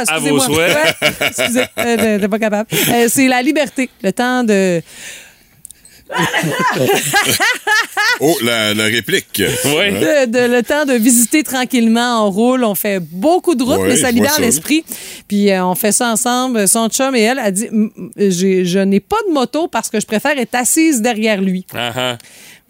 Excusez-moi. Excusez, euh, pas capable. Euh, c'est la liberté, le temps de. Oh, la, la réplique. Oui. de, de- le temps de visiter tranquillement en roule. On fait beaucoup de routes, Ouais, mais ça libère l'esprit. Puis euh, on fait ça ensemble. Son chum et elle a dit Je n'ai pas de moto parce que je préfère être assise derrière lui. Ah, ah.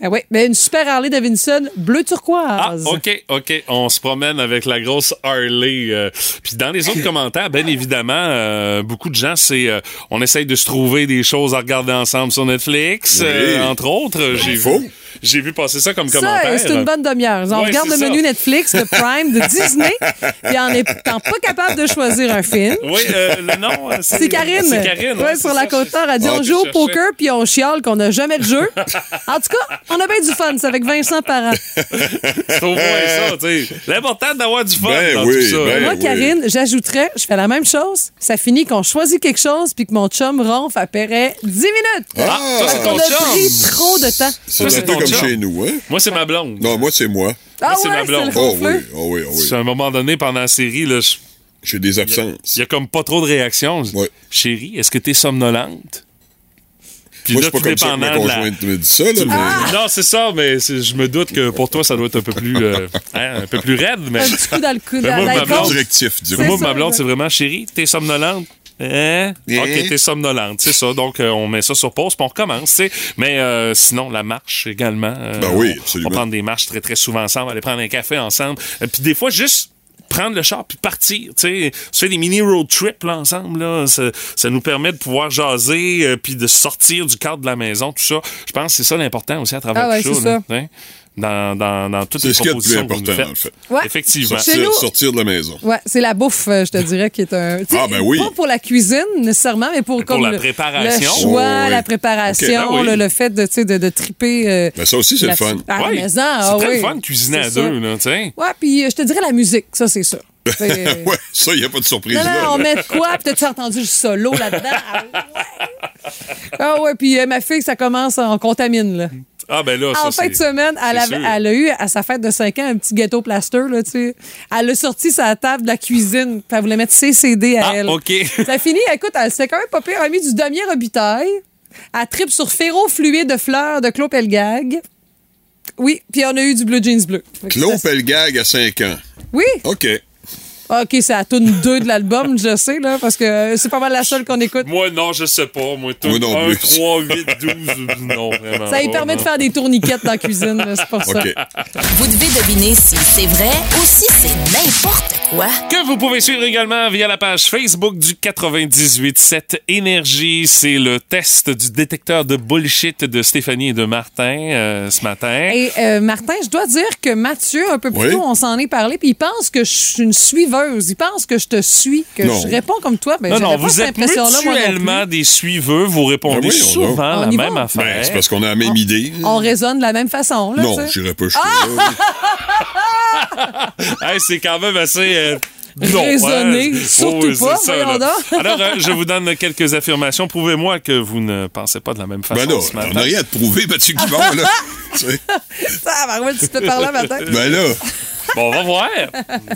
Ben oui, mais une super Harley Davidson bleu Ah, turquoise. OK, OK. On se promène avec la grosse Harley. euh. Puis dans les autres [LAUGHS] commentaires, bien évidemment, euh, beaucoup de gens, c'est... euh, on essaye de se trouver des choses à regarder ensemble sur Netflix, Oui. euh, entre autres. J'ai faut. vu, j'ai vu passer ça comme Ça, commentaire. euh, c'est une bonne demi-heure. On Ouais, regarde le menu. Netflix, de Prime, de Disney, [LAUGHS] puis en étant pas capable de choisir un film. Oui, euh, le nom, euh, C'est Karine. C'est Karine. Ouais, sur c'est la côte nord. Elle dit on joue au poker puis on chiale qu'on n'a jamais de jeu. [LAUGHS] En tout cas, on a bien du fun. C'est avec Vincent Parent. C'est au moins ça, tu sais. L'important d'avoir du fun Ben dans oui, tout ça. ben Moi, oui. Karine, j'ajouterais, je fais la même chose. Ça finit qu'on choisit quelque chose puis que mon chum ronfle après 10 minutes. Ah, ça, c'est on ton a chum. pris trop de temps. C'est c'est un peu ton comme chez nous, hein? Moi, c'est ma blonde. Non, moi, c'est moi. Ah c'est ouais, ma c'est blonde. Oh oui, oh oui, oh oui. À un moment donné, pendant la série, là, je- J'ai des absences. il y a comme pas trop de réactions. Ouais. Chérie, est-ce que t'es somnolente? Puis Moi, là, c'est pas comme ça que ma la- conjointe me dit ça, là, mais... Non, c'est ça, mais c'est- je me doute que pour toi, ça doit être un peu plus, euh, [LAUGHS] hein, un peu plus raide. Mais Un petit coup dans le cou. [LAUGHS] Ben, dans moi, ma blonde-. Directif, direct. moi, ça, ma blonde, c'est vraiment chérie, t'es somnolente? Hein? Hein? Ok, t'es somnolente, c'est ça. Donc, euh, on met ça sur pause, puis on recommence, tu sais. Mais euh, sinon, la marche également. euh, Ben oui, on- absolument. On va prendre des marches très, très souvent ensemble, aller prendre un café ensemble. Euh, Puis des fois, juste prendre le char puis partir, tu sais. On fait des mini road trips là, ensemble, là. Ça, ça nous permet de pouvoir jaser euh, puis de sortir du cadre de la maison, tout ça. Je pense que c'est ça l'important aussi à travers Ah ouais, tout c'est ça. ça. là, hein. Dans, dans, dans toutes C'est les ce qu'il y a de plus propositions que nous important, faites. le fait. Ouais. Effectivement. Sortir, nous- sortir de la maison. Ouais, c'est la bouffe, euh, je te dirais, qui est un. tu Ah, ben oui. Pas pour la cuisine nécessairement, mais pour, Mais pour comme la le- préparation. Le choix, Oh, oui. la préparation, ben oui. le, le fait de, tu sais, de, de triper. euh, Ben, ça aussi, c'est le fun. à la maison, ah c'est très oui. le fun de cuisiner à ça. deux, là, tu sais. Ouais, puis euh, je te dirais la musique, ça, c'est ça. [LAUGHS] C'est- Ouais, ça, il n'y a pas de surprise Non, là. non, on là. met quoi? Puis t'as-tu entendu le solo là-dedans? Ah ouais. Ah ouais, puis euh, ma fille, ça commence, on contamine, là. Ah, ben là, ça, En fin de semaine, elle, avait- a eu à sa fête de 5 ans un petit ghetto plaster, là, tu sais. Elle a sorti sa table de la cuisine, puis elle voulait mettre ses CD à Ah, elle. OK. Ça finit, écoute, elle s'est quand même pas pire. Elle a mis du damier Robitaille. Elle tripe sur Ferro-Fluide de fleurs de Claude Pelgag. Oui, puis on a eu du bleu jeans bleu. Claude ça- Pelgag à 5 ans. Oui. OK. OK, c'est la tune 2 de l'album, je sais, là, parce que c'est pas mal la seule qu'on écoute. Moi, non, je sais pas. Moi, tout Moi non 1, plus. 3, 8, 12. Non, vraiment. Ça lui permet non. de faire des tourniquettes dans la cuisine, c'est pour ça. OK. Vous devez deviner si c'est vrai ou si c'est n'importe quoi. Que vous pouvez suivre également via la page Facebook du 98.7 Énergie. C'est le test du détecteur de bullshit de Stéphanie et de Martin euh, ce matin. Et euh, Martin, je dois dire que Mathieu, un peu plus Oui. tôt, on s'en est parlé, puis il pense que je suis une suiveuse. Il pense que je te suis, que Non. je réponds comme toi. Ben, non, non, vous cette êtes non mutuellement des suiveux. Vous répondez Ben oui, on souvent la même va. affaire. Ben, c'est parce qu'on a la même idée. On raisonne de la même façon. Là, Non, j'irai pas jusque-là. [LAUGHS] Hey, c'est quand même assez. euh, non, Raisonné, hein. surtout c'est pas, ça. [LAUGHS] Alors, euh, je vous donne quelques affirmations. Prouvez-moi que vous ne pensez pas de la même façon Ben ce on n'a rien à te prouver, Mathieu Guimond, là. [LAUGHS] Tu sais. Ah, ben, ouais, tu peux parler matin. Ben là, Bon, on va voir.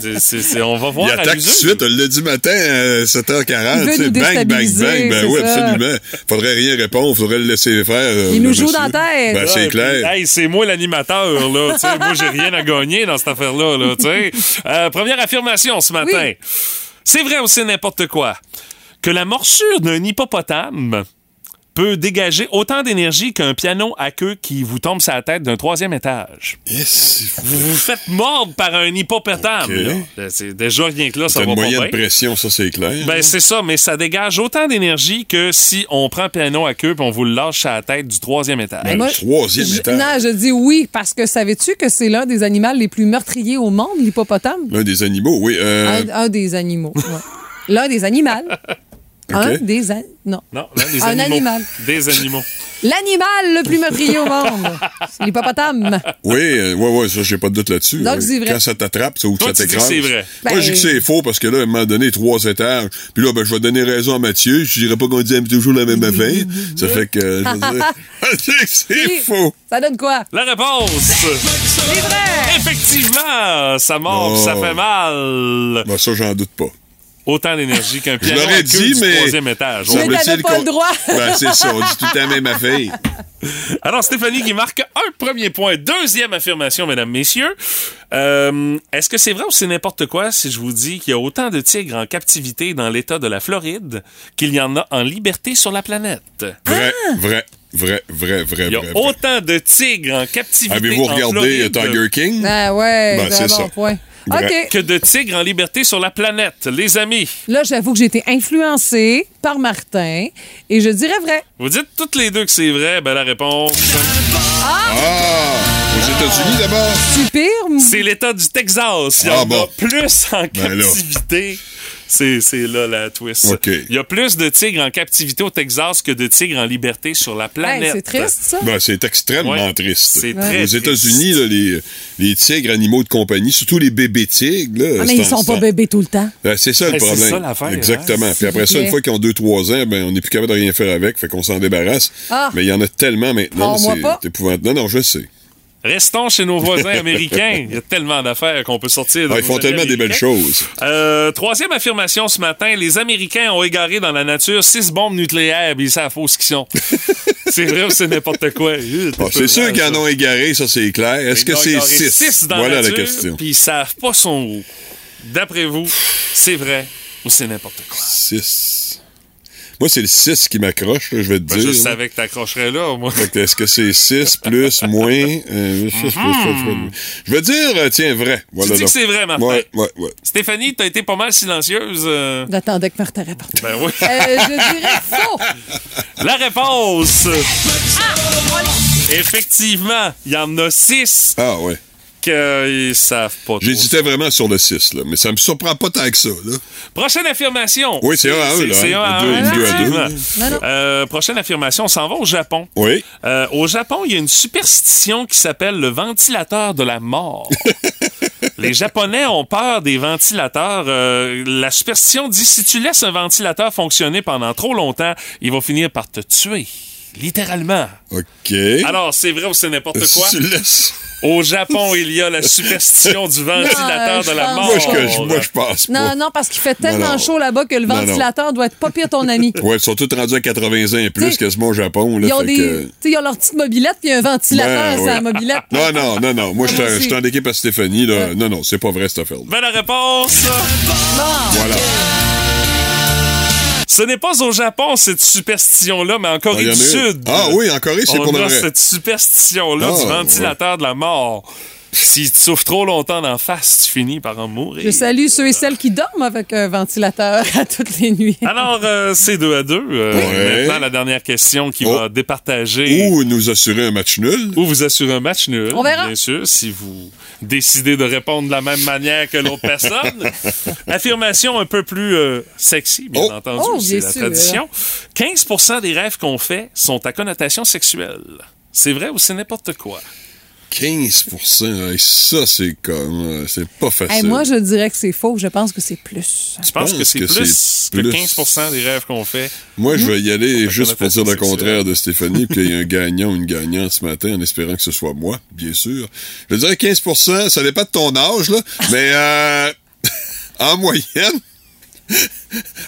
C'est- c'est- c'est- on va voir il attaque tout de suite, on l'a dit matin à 7h40. Il veut tu sais, nous bang, bang, bang. Ben c'est oui, ça. absolument. Faudrait rien répondre, faudrait le laisser faire. euh, Il nous joue monsieur. dans la tête. Ben, c'est clair. Hey, c'est moi l'animateur, là. Moi, j'ai rien à gagner dans cette affaire-là, là. Euh, première affirmation ce matin. Oui. C'est vrai ou c'est n'importe quoi que la morsure d'un hippopotame peut dégager autant d'énergie qu'un piano à queue qui vous tombe sur la tête d'un troisième étage. Yes. Vous vous faites mordre par un hippopotame. C'est déjà rien que là, ça va une pas moyenne bien. pression, ça, c'est clair. Ben, c'est ça, mais ça dégage autant d'énergie que si on prend un piano à queue et on vous le lâche à la tête du troisième étage. Ben, moi, troisième Je- étage. Non, je dis oui, parce que savais-tu que c'est l'un des animaux les plus meurtriers au monde, l'hippopotame? L'un des animaux, oui. euh, Un, un des animaux. ouais. L'un des animaux. [LAUGHS] Un des an- Non. Non, des Un animaux. animal. Des animaux. L'animal le plus meurtrier au monde. [LAUGHS] L'hippopotame. Oui, euh, ouais, ouais, ça, j'ai pas de doute là-dessus. Donc, ouais. c'est vrai. Quand ça t'attrape, ça, ou Toi, ça t'écrase. c'est vrai. Moi, Ben- je dis que c'est faux parce que là, à un moment donné, trois étages. Puis là, ben, je vais donner raison à Mathieu. Je dirais pas qu'on dit toujours la même affaire. ça fait que, euh, je [LAUGHS] dis que c'est Oui. faux. Ça donne quoi? La réponse! C'est vrai! Effectivement, ça mord, Oh. ça fait mal. Ben, ça, j'en doute pas. Autant d'énergie qu'un piano l'aurais à queue dit, du mais- troisième étage. Mais Semble-t-il t'avais pas le droit. [LAUGHS] Ben, c'est ça. On dit tout la même affaire. [LAUGHS] Alors, Stéphanie qui marque un premier point. Deuxième affirmation, mesdames, messieurs. Euh, Est-ce que c'est vrai ou c'est n'importe quoi si je vous dis qu'il y a autant de tigres en captivité dans l'État de la Floride qu'il y en a en liberté sur la planète? Vrai, vrai, vrai, vrai, vrai, Il y a vrai. vrai. autant de tigres en captivité Avez-vous regardé Floride Tiger King? Ah ouais, Ben, c'est c'est un bon ça. point. Que de tigres en liberté sur la planète. Les amis, Là, j'avoue que j'ai été influencée par Martin et je dirais vrai. vous dites toutes les deux que c'est vrai, ben la réponse... Ah! Aux États-Unis, d'abord? C'est pire? C'est l'État du Texas. Il y Ah en bon. a plus en Ben captivité. C'est là la twist. OK. Il y a plus de tigres en captivité au Texas que de tigres en liberté sur la Hey, planète. c'est triste, ça. Ben, c'est extrêmement Ouais. triste. C'est Ouais. très Aux. États-Unis, là, les, les tigres animaux de compagnie, surtout les bébés tigres, là, Ah, mais ils sont pas bébés tout le temps. Ben, c'est ça le Ben, c'est problème. ça l'affaire, Exactement. hein. Puis après ça, une fois qu'ils ont 2-3 ans, ben, on n'est plus capable de rien faire avec, fait qu'on s'en débarrasse. Ah. Mais il y en a tellement maintenant, Oh, moi pas. c'est épouvantable. Non, non, je sais. Restons chez nos voisins [LAUGHS] américains. Il y a tellement d'affaires qu'on peut sortir de Ah, ils font tellement des belles choses. Euh, troisième affirmation ce matin, les Américains ont égaré dans la nature six bombes nucléaires, puis ils savent ce qu'ils sont. [LAUGHS] c'est vrai ou c'est n'importe quoi? Bon, c'est sûr qu'ils en ont égaré, ça c'est clair. Est-ce que c'est 6? six? dans Voilà la nature, question. Puis ils savent pas son où. D'après vous, c'est vrai ou c'est n'importe quoi? 6. Moi, c'est le 6 qui m'accroche, là, je vais te Ben, dire. je là. savais que t'accrocherais là, moi. Fait que Est-ce que c'est 6 plus, moins? euh, six plus, plus, plus. Je vais dire, euh, tiens, vrai. Voilà Mhm. dis que c'est vrai, Martin. Ouais, ouais, ouais. Stéphanie, t'as été pas mal silencieuse. euh. J'attendais que Martin réponde. Ben oui. Euh, je dirais faux. [LAUGHS] La réponse! Effectivement, il y en a six Ah, ouais. Qu'ils savent pas trop. J'hésitais vraiment sur le 6, là, mais ça me surprend pas tant que ça. Là. Prochaine affirmation. Oui, c'est un à un, là, C'est hein. un à Deux- un, deux à deux. effectivement. Non, non. Euh, prochaine affirmation, on s'en va au Japon. Oui. Euh, au Japon, il y a une superstition qui s'appelle le ventilateur de la mort. [LAUGHS] Les Japonais ont peur des ventilateurs. Euh, la superstition dit si tu laisses un ventilateur fonctionner pendant trop longtemps, il va finir par te tuer. Littéralement. OK. Alors, c'est vrai ou c'est n'importe si quoi? tu le laisses. Au Japon, il y a la superstition du ventilateur Non, de la mort. Moi, je, moi, je pense pas. Non, non, parce qu'il fait tellement non. chaud là-bas que le Non, non. ventilateur doit être pas pire ton ami. Ouais, ils sont tous rendus à 80 ans et plus, T'sais, quasiment au Japon. Là, Ils ont, des, que- ils leur petite mobilette puis un ventilateur Ouais, sur ouais. la mobilette. Non, non, non, non. Moi, je suis- en équipe à Stéphanie. Là. Non, non, c'est pas vrai, cette affaire Bonne réponse! Voilà. Ce n'est pas au Japon, cette superstition-là, mais en Ah, Corée en du. Sud. Ah oui, en Corée, c'est On pour le a cette superstition-là Ah, du ventilateur de la mort. Si tu souffres trop longtemps d'en face, tu finis par en mourir. Je salue ceux et celles qui dorment avec un ventilateur [LAUGHS] à toutes les nuits. Alors, euh, c'est deux à deux. Euh, Ouais. Maintenant, la dernière question qui Oh. va départager Ou nous assurer un match nul. ou vous assurer un match nul. On verra. Bien sûr, si vous décidez de répondre de la même manière que l'autre personne. [LAUGHS] Affirmation un peu plus euh, sexy, bien Oh. entendu. Oh, c'est la sûr. tradition. 15% des rêves qu'on fait sont à connotation sexuelle. C'est vrai ou c'est n'importe quoi? 15% hey, Ça, c'est comme. euh, C'est pas facile. Hey, moi, je dirais que c'est faux. Je pense que c'est plus. Tu penses pense que c'est plus c'est que plus. 15% des rêves qu'on fait? Moi, je vais y aller juste pour dire le contraire de [LAUGHS] Stéphanie, puis qu'il y a un gagnant ou une gagnante ce matin, en espérant que ce soit moi, bien sûr. Je dirais 15% ça dépend de ton âge, là, mais euh, [LAUGHS] en moyenne,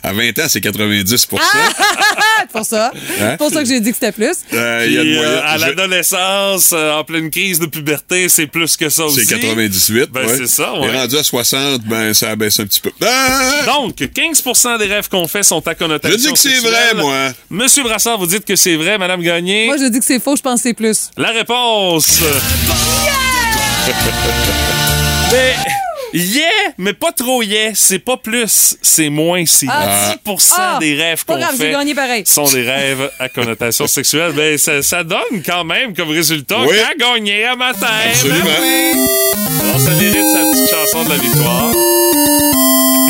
à 20 ans, c'est 90 Ah, pour ça. [LAUGHS] C'est pour ça que j'ai dit que c'était plus. Euh, il y a de Puis, euh, à je- l'adolescence, euh, en pleine crise de puberté, c'est plus que ça aussi. C'est 98. Ben, ouais. c'est ça, ouais. Et rendu à 60, ben, ça baisse un petit peu. Ah! Donc, 15% des rêves qu'on fait sont à connotation Je dis que c'est vrai, moi. Monsieur Brassard, vous dites que c'est vrai, Madame Gagné. Moi, je dis que c'est faux. Je pense que c'est plus. La réponse. [LAUGHS] mais yeah, mais pas trop yeah, c'est pas plus, c'est moins c'est Ah. 10 Ah. des rêves qu'on fait gagné pareil. sont des rêves à connotation [LAUGHS] sexuelle. Ben ça, ça donne quand même comme résultat Oui. qu'à gagner à matin. Absolument. Ben oui. Alors ça mérite sa petite chanson de la victoire.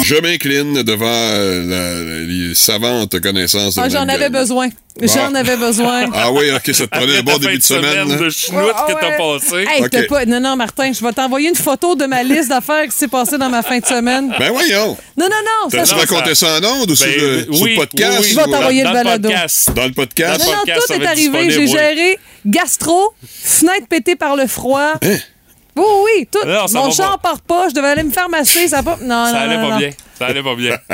Je m'incline devant euh, la- les savantes connaissances de Ah, j'en avais besoin. J'en avais besoin. Ah oui, ok, ça te prenait un bon [LAUGHS] début de semaine. de hein? chenoute Ah, que t'as ouais. passé. Hey, pas... Non, non, Martin, je vais t'envoyer une photo de ma liste d'affaires qui s'est passée dans ma fin de semaine. Ben voyons. Non, non, non. Ça, T'as-tu non, raconté ça en ondes ou sur, Ben, sur oui, le podcast? oui, Je vais t'envoyer le dans balado. podcast. Dans le podcast? Non, non, podcast, ça tout est arrivé. J'ai géré gastro, fenêtre pétée par le froid. Hein? Oui, oui, tout. Non, ça Mon va char part pas. Je devais aller me faire masser. Ça pas. Non, Ça non, allait non, pas non. bien. Ça allait pas bien. [LAUGHS]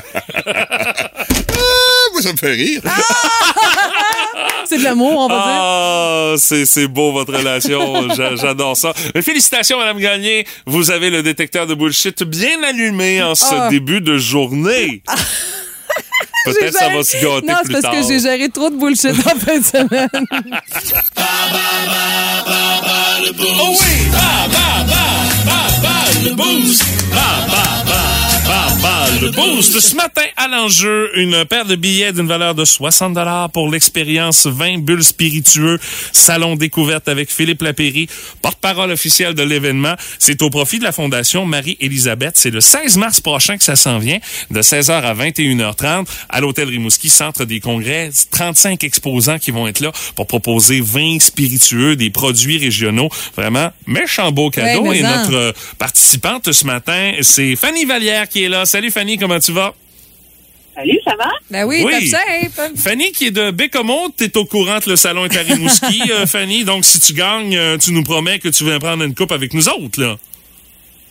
Ah, moi, ça me fait rire. [LAUGHS] C'est de l'amour, on va dire. Ah, c'est, c'est beau votre relation. [LAUGHS] J'a- J'adore ça. Mais félicitations, Madame Gagné. Vous avez le détecteur de bullshit bien allumé en ce Ah. début de journée. Peut-être ça va se gâter Non, c'est parce que j'ai géré trop de bullshit en fin de semaine. Oh oui! Ba, ba, ba, ba, ba, le boost! Ba, ba, ba, ba, ba, le boost! Ce matin, à l'enjeu, une paire de billets d'une valeur de 60 pour l'expérience 20 bulles spiritueux Salon Découverte avec Philippe Lapéry, porte-parole officielle de l'événement. C'est au profit de la Fondation Marie-Élisabeth. C'est le 16 mars prochain que ça s'en vient, de 16h à 21h30, à l'Hôtel Rimouski, Centre des Congrès. 35 exposants qui vont être là pour proposer 20 spiritueux, des produits régionaux. Vraiment, méchant beau cadeau. Ouais, Et notre euh, participante ce matin, c'est Fanny Vallière qui est là. Salut Fanny, comment tu vas? Salut, ça va? Ben oui, Oui. top shape. Fanny qui est de Bécomo, t'es au courant que le salon est à Rimouski, [LAUGHS] euh, Fanny. Donc, si tu gagnes, euh, tu nous promets que tu viens prendre une coupe avec nous autres, là.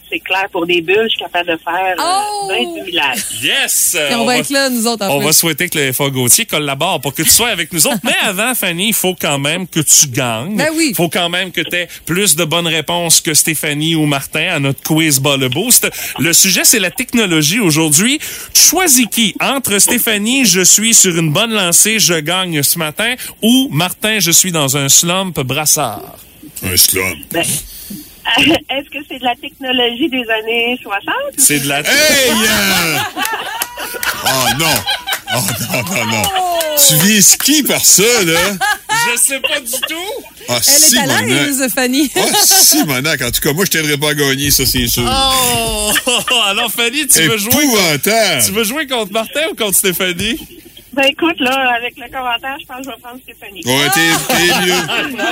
C'est clair, pour des bulles, je suis capable de faire Oh! euh, 28 000 Yes! Et on, va être là, nous autres, en On plus. va souhaiter que le FA Gauthier collabore pour que tu sois avec nous autres. Mais avant, Fanny, il faut quand même que tu gagnes. Ben oui. Il faut quand même que tu aies plus de bonnes réponses que Stéphanie ou Martin à notre quiz Ball le Boost. Le sujet, c'est la technologie aujourd'hui. Tu choisis qui? Entre Stéphanie, je suis sur une bonne lancée, je gagne ce matin, ou Martin, je suis dans un slump brassard. Un slum. [LAUGHS] Est-ce que c'est de la technologie des années 60? C'est de la... Hey! euh! [LAUGHS] Oh non! Oh non, non, non. Tu vises qui par ça, là? Je sais pas du tout. Ah, Elle est à l'aise, Fanny. Ah, Simonac. En tout cas, moi, je t'aiderais pas à gagner, ça, c'est sûr. Oh! [LAUGHS] Alors, Fanny, tu veux jouer... Épouvantable. Tu veux jouer contre Martin ou contre Stéphanie? Ben écoute, là, avec le commentaire, je pense que je vais prendre Stéphanie. Ouais, t'es, t'es mieux.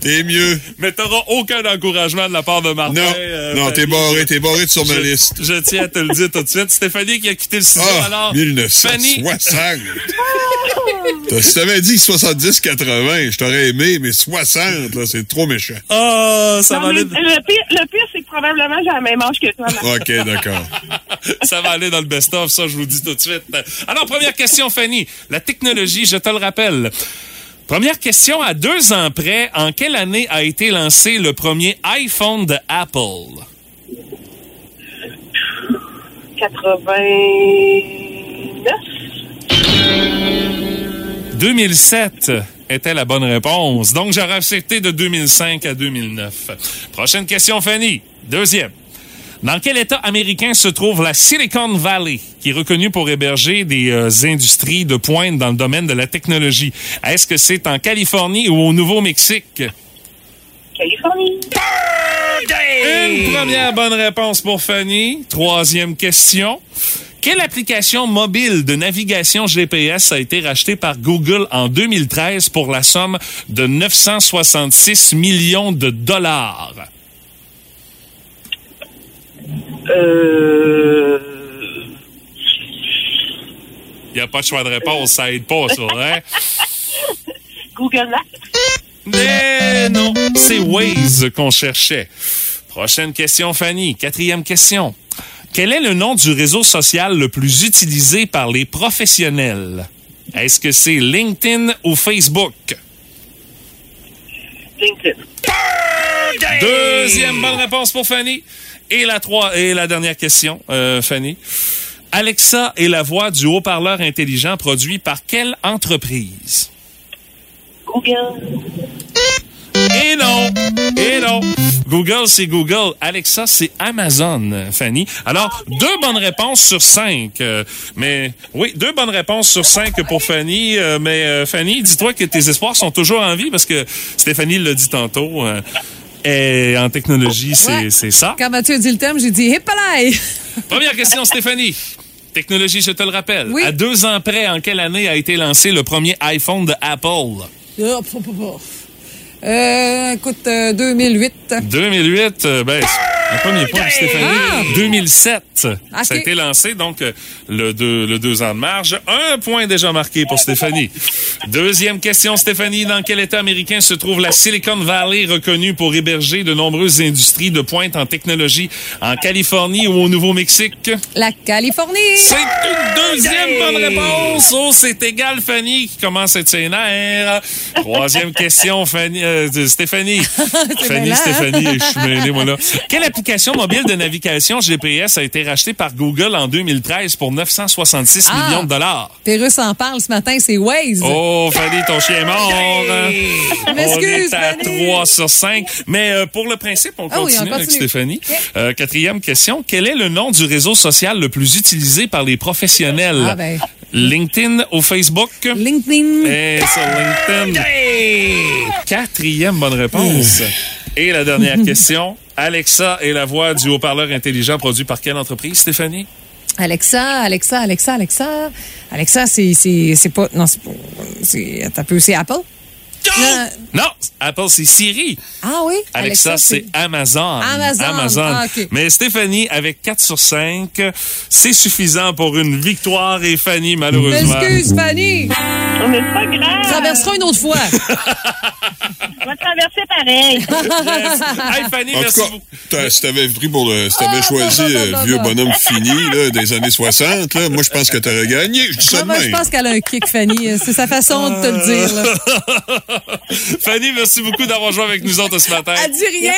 [LAUGHS] T'es mieux. Mais t'auras aucun encouragement de la part de Martin. Non, euh, non, t'es barré, t'es barré sur ma Je- liste. Je tiens à te le dire tout de suite. Stéphanie qui a quitté le studio. Ah, alors, 1960. Fanny, T'as- Si t'avais dit 70-80, je t'aurais aimé, mais 60, là, c'est trop méchant. Ah, ça Non, va mais aller, le pire, le pire probablement j'ai la même âge que toi. OK, d'accord. [LAUGHS] ça va aller dans le best-of, ça, je vous dis tout de suite. Alors, première question, Fanny. La technologie, je te le rappelle. Première question, à deux ans près, en quelle année a été lancé le premier iPhone de Apple? 89. 2007 était la bonne réponse. Donc, j'aurais accepté de 2005 à 2009. Prochaine question, Fanny. Deuxième. Dans quel État américain se trouve la Silicon Valley, qui est reconnue pour héberger des euh, industries de pointe dans le domaine de la technologie? Est-ce que c'est en Californie ou au Nouveau-Mexique? Californie. Une première bonne réponse pour Fanny. Troisième question. Quelle application mobile de navigation GPS a été rachetée par Google en 2013 pour la somme de 966 millions de dollars? Euh... Il n'y a pas de choix de réponse, ça aide pas, ça, hein? [LAUGHS] Google Maps. Mais non, c'est Waze qu'on cherchait. Prochaine question, Fanny. Quatrième question. Quel est le nom du réseau social le plus utilisé par les professionnels? Est-ce que c'est LinkedIn ou Facebook? LinkedIn. Deuxième bonne réponse pour Fanny. Et la, trois, et la dernière question, euh, Fanny. Alexa est la voix du haut-parleur intelligent produit par quelle entreprise? Google. Et non! Et non! Google, c'est Google. Alexa, c'est Amazon, Fanny. Alors, deux bonnes réponses sur cinq. Euh, mais, oui, deux bonnes réponses sur cinq pour Fanny. Euh, mais, euh, Fanny, dis-toi que tes espoirs sont toujours en vie parce que Stéphanie l'a dit tantôt. Et en technologie, c'est Ouais. ça. Quand Mathieu a dit le thème, j'ai dit Hippalaï! [LAUGHS] Première question, Stéphanie. Technologie, je te le rappelle. Oui. À deux ans près, en quelle année a été lancé le premier iPhone de Apple? Oh. Euh, écoute, euh, 2008. 2008, euh, ben, un premier point pour Stéphanie. Ah! 2007, ça a été lancé, donc euh, le deux, le deux ans de marge. Un point déjà marqué pour Stéphanie. Deuxième question, Stéphanie. Dans quel État américain se trouve la Silicon Valley, reconnue pour héberger de nombreuses industries de pointe en technologie en Californie ou au Nouveau-Mexique? La Californie! C'est une deuxième bonne réponse. Oh, c'est égal, Fanny, qui commence à être sénère. Troisième question, Fanny, euh, Stéphanie. [LAUGHS] Fanny, hein? Stéphanie, je suis mêlé, moi, là. Quelle application mobile de navigation GPS a été rachetée par Google en 2013 pour 966 Ah. millions de dollars? Pérus en parle ce matin, c'est Waze. Oh, Fanny, ton chien est mort. On M'excuse, est à Fanny. 3 sur 5. Mais euh, pour le principe, on Ah oui, continue, on avec. Stéphanie. Euh, quatrième question. Quel est le nom du réseau social le plus utilisé par les professionnels? Ah, ben. LinkedIn ou Facebook? LinkedIn. Eh, sur LinkedIn. Quatrième bonne réponse. Et la dernière [LAUGHS] question. Alexa est la voix du haut-parleur intelligent produit par quelle entreprise, Stéphanie? Alexa, Alexa, Alexa, Alexa. Alexa, c'est, c'est, c'est pas, non, c'est c'est, c'est Apple? Non. Non, Apple, c'est Siri. Ah oui? Alexa, c'est Amazon. Amazon. Ah, OK. Mais Stéphanie, avec 4 sur 5, c'est suffisant pour une victoire et Fanny, malheureusement. Excuse, Fanny. Mais c'est pas grave. Traversera une autre fois. [LAUGHS] On va traverser pareil. Yes. Hey, Fanny, En merci tout cas, beaucoup. t'as- si t'avais pris pour le, si t'avais Ah, choisi non, non, euh, non, vieux non. bonhomme fini, là, des années 60, là, moi, je pense que t'aurais gagné. Je dis ça Ah, de moi, je pense qu'elle a un kick, Fanny. C'est sa façon de te le dire. Là. [LAUGHS] [LAUGHS] Fanny, merci beaucoup d'avoir joué avec nous autres ce matin. Elle dit rien.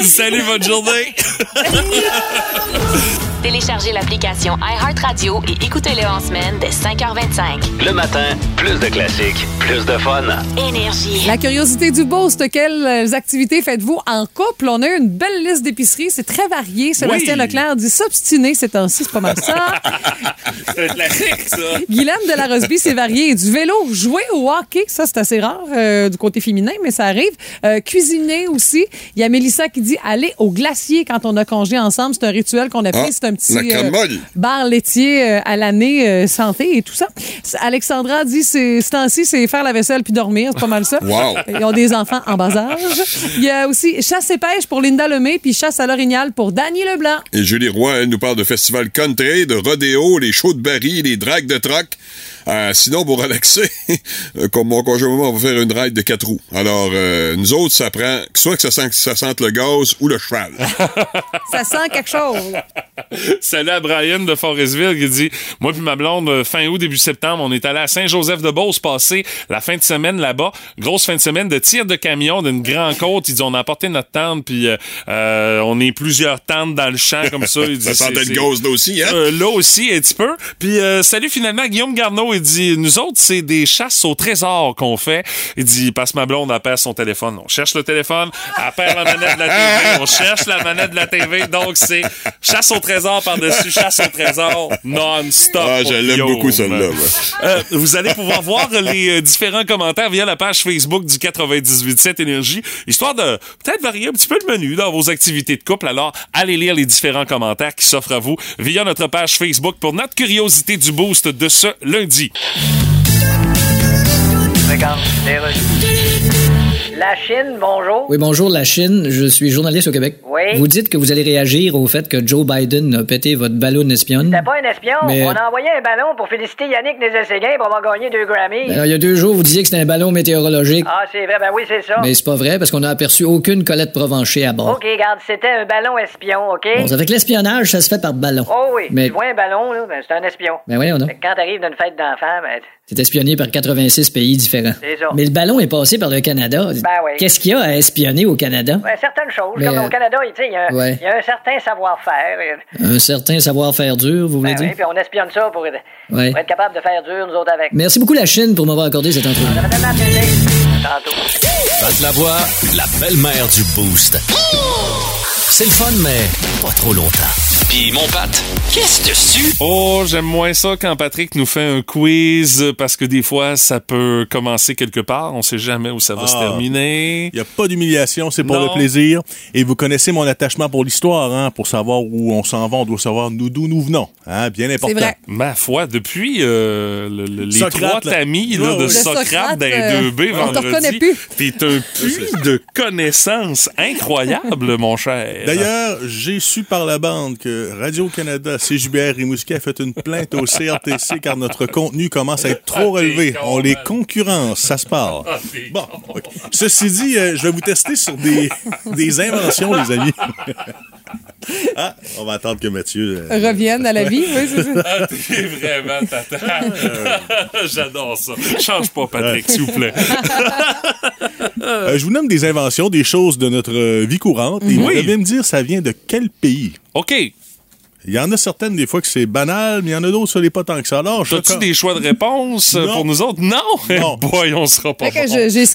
[LAUGHS] Salut, bonne journée. [LAUGHS] Téléchargez l'application iHeartRadio et écoutez-le en semaine dès 5h25. Le matin, plus de classiques, plus de fun. Énergie. La curiosité du boost, quelles activités faites-vous en couple? On a une belle liste d'épiceries, c'est très varié. Sébastien Oui. Leclerc dit s'obstiner ces temps-ci, c'est pas mal ça. [LAUGHS] C'est un classique, ça. Guylaine de la Rosby, c'est varié. Du vélo, jouer au hockey, ça c'est assez rare euh, du côté féminin, mais ça arrive. Euh, cuisiner aussi. Il y a Mélissa qui dit aller au glacier quand on a congé ensemble. C'est un rituel qu'on a pris. Ah. C'est un un petit molle. bar laitier euh, à l'année, euh, santé et tout ça. Alexandra dit c'est ce temps-ci, c'est faire la vaisselle puis dormir, c'est pas mal ça. Wow. Ils ont des enfants en bas âge. Il y a aussi chasse et pêche pour Linda Lemay puis chasse à l'orignal pour Danny Leblanc. Et Julie Roy, elle nous parle de festival country, de rodéo, les shows de baril, les dragues de troc. Euh, sinon, pour relaxer, [LAUGHS] comme mon conjoint, on va faire une ride de quatre roues. Alors, euh, nous autres, ça prend soit que ça, sent, que ça sente le gaz ou le cheval. [LAUGHS] Ça sent quelque chose. [LAUGHS] Salut à Brian de Forestville qui dit Moi puis ma blonde, euh, fin août, début septembre, on est allé à Saint-Joseph-de-Beauce passer la fin de semaine là-bas. Grosse fin de semaine de tir de camion d'une grande côte. Il dit On a apporté notre tente, puis euh, on est plusieurs tentes dans le champ comme ça. Il dit, Ça sentait le gaz là aussi, hein? Euh, là aussi, un petit peu. Puis euh, salut finalement Guillaume Garneau, il dit nous autres c'est des chasses au trésor qu'on fait. Il dit passe ma blonde, elle perd son téléphone. On cherche le téléphone, elle perd la manette de la TV, [LAUGHS] on cherche la manette de la TV. Donc c'est chasse au trésor par-dessus chasse au trésor non-stop. Ah, je l'aime beaucoup, celle-là. ouais. Euh, vous allez pouvoir voir les euh, différents commentaires via la page Facebook du 98.7 Énergie, histoire de peut-être varier un petit peu le menu dans vos activités de couple. Alors, allez lire les différents commentaires qui s'offrent à vous via notre page Facebook pour notre curiosité du boost de ce lundi lundi. Regarde, les la Chine, bonjour. Oui, bonjour, la Chine. Je suis journaliste au Québec. Oui. Vous dites que vous allez réagir au fait que Joe Biden a pété votre ballon espionne. C'était pas un espion. Mais- On a envoyé un ballon pour féliciter Yannick Nézet-Séguin pour avoir gagné deux Grammys. Alors, il y a deux jours, vous disiez que c'était un ballon météorologique. Ah, c'est vrai, ben oui, c'est ça. Mais c'est pas vrai parce qu'on n'a aperçu aucune Colette Provencher à bord. OK, regarde, c'était un ballon espion, OK? Bon, ça fait que l'espionnage, ça se fait par ballon. Oh oui, Mais- tu vois un ballon, là, ben c'est un espion. Ben donc. Fait que quand t'arrives d'une fête d'enfants, ben... C'est espionné par 86 pays différents. C'est ça. Mais le ballon est passé par le Canada. Ben oui. Qu'est-ce qu'il y a à espionner au Canada? Ouais, certaines choses. Mais, comme euh, au Canada, tu sais, il y, a ouais. il y a un certain savoir-faire. Un certain savoir-faire dur, vous voulez Ben oui, dire? puis on espionne ça pour, être- Ouais. pour être capable de faire dur, nous autres, avec. Merci beaucoup, la Chine, pour m'avoir accordé cette entrevue. Ça fait tellement plaisir. Tantôt. La voix, la belle-mère du Boost. C'est le fun, mais pas trop longtemps. Puis mon Pat, qu'est-ce dessus? Oh, j'aime moins ça quand Patrick nous fait un quiz parce que des fois, ça peut commencer quelque part. On sait jamais où ça va se Ah. terminer. Il n'y a pas d'humiliation, c'est pour Non. le plaisir. Et vous connaissez mon attachement pour l'histoire, hein, pour savoir où on s'en va, on doit savoir nous- d'où nous venons. Hein, bien important. vrai. Ma foi, depuis euh, le- le- les Socrate, trois tamis là, de Socrate, Socrate, d'un euh, 2B on te reconnaît vendredi, plus. t'es un puits [LAUGHS] de connaissances incroyable, mon cher. D'ailleurs, j'ai su par la bande que Radio-Canada, CJBR Rimouski a fait une plainte au CRTC car notre contenu commence à être trop relevé. On les concurrence, ça se parle. Bon, ok. ceci dit, euh, je vais vous tester sur des, des inventions, les amis. [LAUGHS] ah, on va attendre que Mathieu... euh, Reviennent à la vie. Oui, c'est ça. Ah, t'es vraiment tata. [LAUGHS] J'adore ça. Change pas, Patrick, s'il vous plaît. [LAUGHS] Euh, je vous nomme des inventions, des choses de notre vie courante, et vous devez me dire ça vient de quel pays? OK. Il y en a certaines des fois que c'est banal, mais il y en a d'autres, ça n'est pas tant que ça. Alors, je T'as-tu des choix de réponse euh, Non. pour nous autres? Non! [LAUGHS] Non. [LAUGHS] Boy, on sera pas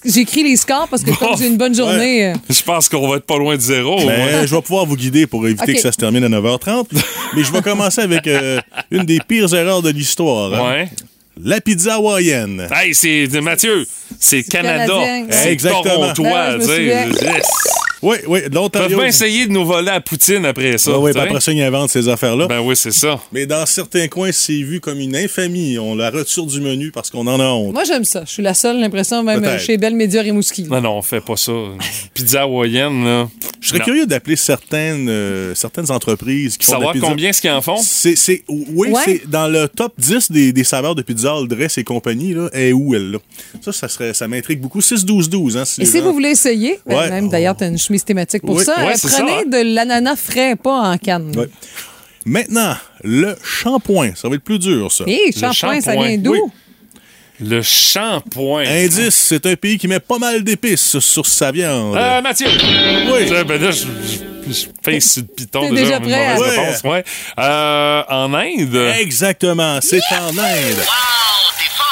j'écris les scores parce que comme j'ai une bonne journée. euh, Je pense qu'on va être pas loin de zéro. Ben, ouais. je vais pouvoir vous guider pour éviter que ça se termine à 9h30. Mais je vais commencer avec euh, une des pires erreurs de l'histoire. hein. Ouais. La pizza hawaïenne. Hey, c'est Mathieu, c'est Canada, Canadien. c'est Exactement. Torontois, Ben sais. Yes. Oui, oui, Ils peuvent l'Ontario. bien essayer de nous voler à Poutine après ça. Puis sais. après ça, ils inventent ces affaires-là. Ben oui, c'est ça. Mais dans certains coins, c'est vu comme une infamie. On la retire du menu parce qu'on en a honte. Moi, j'aime ça. Je suis la seule, l'impression, même chez Belle Média Rimouski. Non, non, on fait pas ça. [LAUGHS] Pizza hawaïenne, là. Je serais Non. curieux d'appeler certaines, euh, certaines entreprises qui font de la Savoir pizza. combien ce qu'ils en font? C'est, c'est- oui, Ouais. c'est dans le top 10 des, des saveurs de pizza, le dress et compagnie, là, est où elle, là? Ça, ça, serait, ça m'intrigue beaucoup. 6-12-12, hein, si Et si gens- vous voulez essayer, ben, Ouais. même d'ailleurs, tu as une chemise thématique pour Oui. ça, Ouais, prenez ça, hein. de l'ananas frais, pas en canne. Ouais. Maintenant, le shampoing. Ça va être plus dur, ça. Hé, shampoing, ça shampoing. vient d'où? Oui. Le shampoing. Indice, c'est un pays qui met pas mal d'épices sur sa viande. Euh, Mathieu. Oui. Ben là, je, je, pince sur le piton déjà. déjà une prêt, mauvaise hein? réponse, ouais. Euh, en Inde? Exactement, c'est en Inde.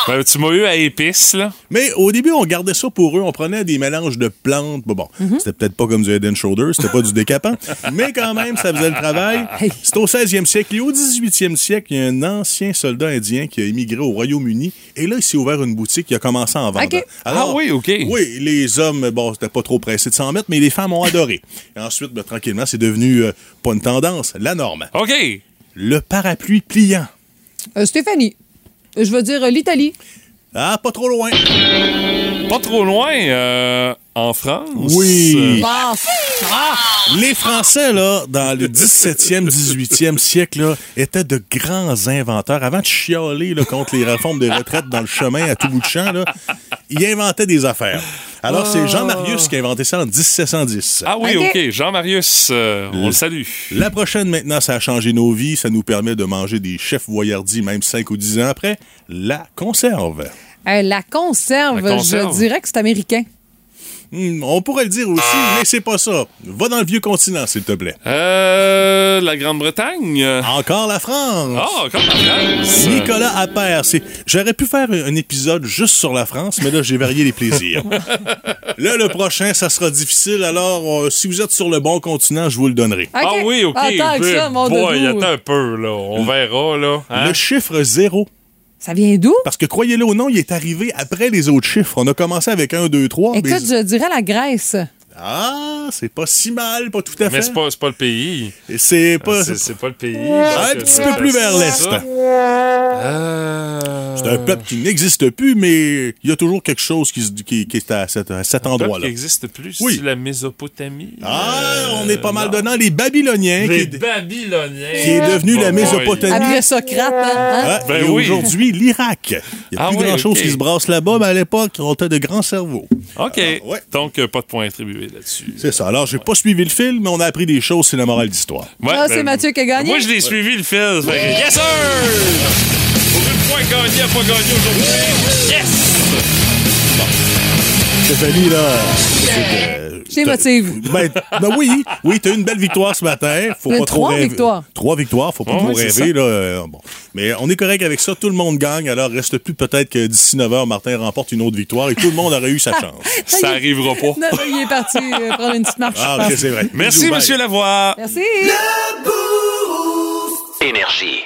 Ben, tu m'as eu à épices, là. Mais au début, on gardait ça pour eux. On prenait des mélanges de plantes. Bon, bon c'était peut-être pas comme du Head and Shoulders, c'était pas du décapant. [LAUGHS] mais quand même, ça faisait le travail. C'est au 16e siècle. Et au 18e siècle, il y a un ancien soldat indien qui a émigré au Royaume-Uni. Et là, il s'est ouvert une boutique. Il a commencé à en vendre. OK. Ah oui, OK. Oui, les hommes, bon, c'était pas trop pressé de s'en mettre, mais les femmes ont adoré. Et ensuite, ben, tranquillement, c'est devenu euh, pas une tendance, la norme. OK. Le parapluie pliant. Euh, Stéphanie, je veux dire euh, l'Italie. Ah, pas trop loin. Pas trop loin, euh, en France? Oui. Ah! Les Français, là, dans le 17e, 18e siècle, là, étaient de grands inventeurs. Avant de chialer là, contre les réformes des retraites dans le chemin à tout bout de champ, là, ils inventaient des affaires. Alors, c'est Jean Marius qui a inventé ça en 1710. Ah oui, OK. Jean-Marius, euh, on le salue. La prochaine, maintenant, ça a changé nos vies. Ça nous permet de manger des chefs voyardis, même 5 ou 10 ans après. La conserve. Euh, la, conserve, La conserve. je dirais que c'est américain. Hmm, on pourrait le dire aussi, mais c'est pas ça. Va dans le vieux continent, s'il te plaît. Euh, la Grande-Bretagne? Encore la France. Ah, encore la France. Nicolas Appert, c'est. J'aurais pu faire un épisode juste sur la France, mais là, j'ai varié les plaisirs. [LAUGHS] là, le prochain, ça sera difficile, alors euh, si vous êtes sur le bon continent, je vous le donnerai. Ah oui, OK. Attends que ça, mon Boy, attends un peu, là. On verra, là. Hein? Le chiffre zéro. Ça vient d'où? Parce que croyez-le ou non, il est arrivé après les autres chiffres. On a commencé avec 1, 2, 3. Écoute, je dirais la Grèce. Ah, c'est pas si mal, pas tout à fait. Mais c'est pas, pas le pays. C'est pas. C'est, pas le pays. Un petit peu plus vers l'est. Euh, C'est un peuple qui n'existe plus, mais il y a toujours quelque chose qui, se- qui- qui est à cet, endroit-là. qui n'existe plus, Oui. c'est la Mésopotamie. Ah, on est pas mal dedans. Les Babyloniens, Les qui, est, Babyloniens. qui est devenu la Oh. Mésopotamie. Après Socrate, hein? hein? Ah, Ben et oui. aujourd'hui, l'Irak. Il n'y a Ah plus oui, grand-chose qui se brasse là-bas, mais à l'époque, on était de grands cerveaux. OK. ouais. Donc, euh, pas de point attribué là-dessus. C'est ça. Alors, j'ai pas suivi le film, mais on a appris des choses, c'est la morale d'histoire. Ouais, Ah, ben, c'est Mathieu qui a gagné? Moi, je l'ai suivi, le film. Fait que, Yes, sir! Pour une fois gagné, à pas gagné aujourd'hui. Yes! Stéphanie, là. c'est, euh, Je t'émotive. Ben, ben oui, oui, t'as eu une belle victoire ce matin. Faut pas trop trois rêver. victoires. Trois victoires, faut pas Ah trop oui, rêver. Là, euh, bon. Mais on est correct avec ça, tout le monde gagne, alors reste plus peut-être que d'ici 9 h, Martin remporte une autre victoire et tout le monde aurait eu sa chance. [LAUGHS] Ça arrivera pas. Non, il est parti euh, prendre une petite marche. Ah, je ok, pense. c'est vrai. Merci, Bisous. Monsieur Lavoie. Merci. Énergie.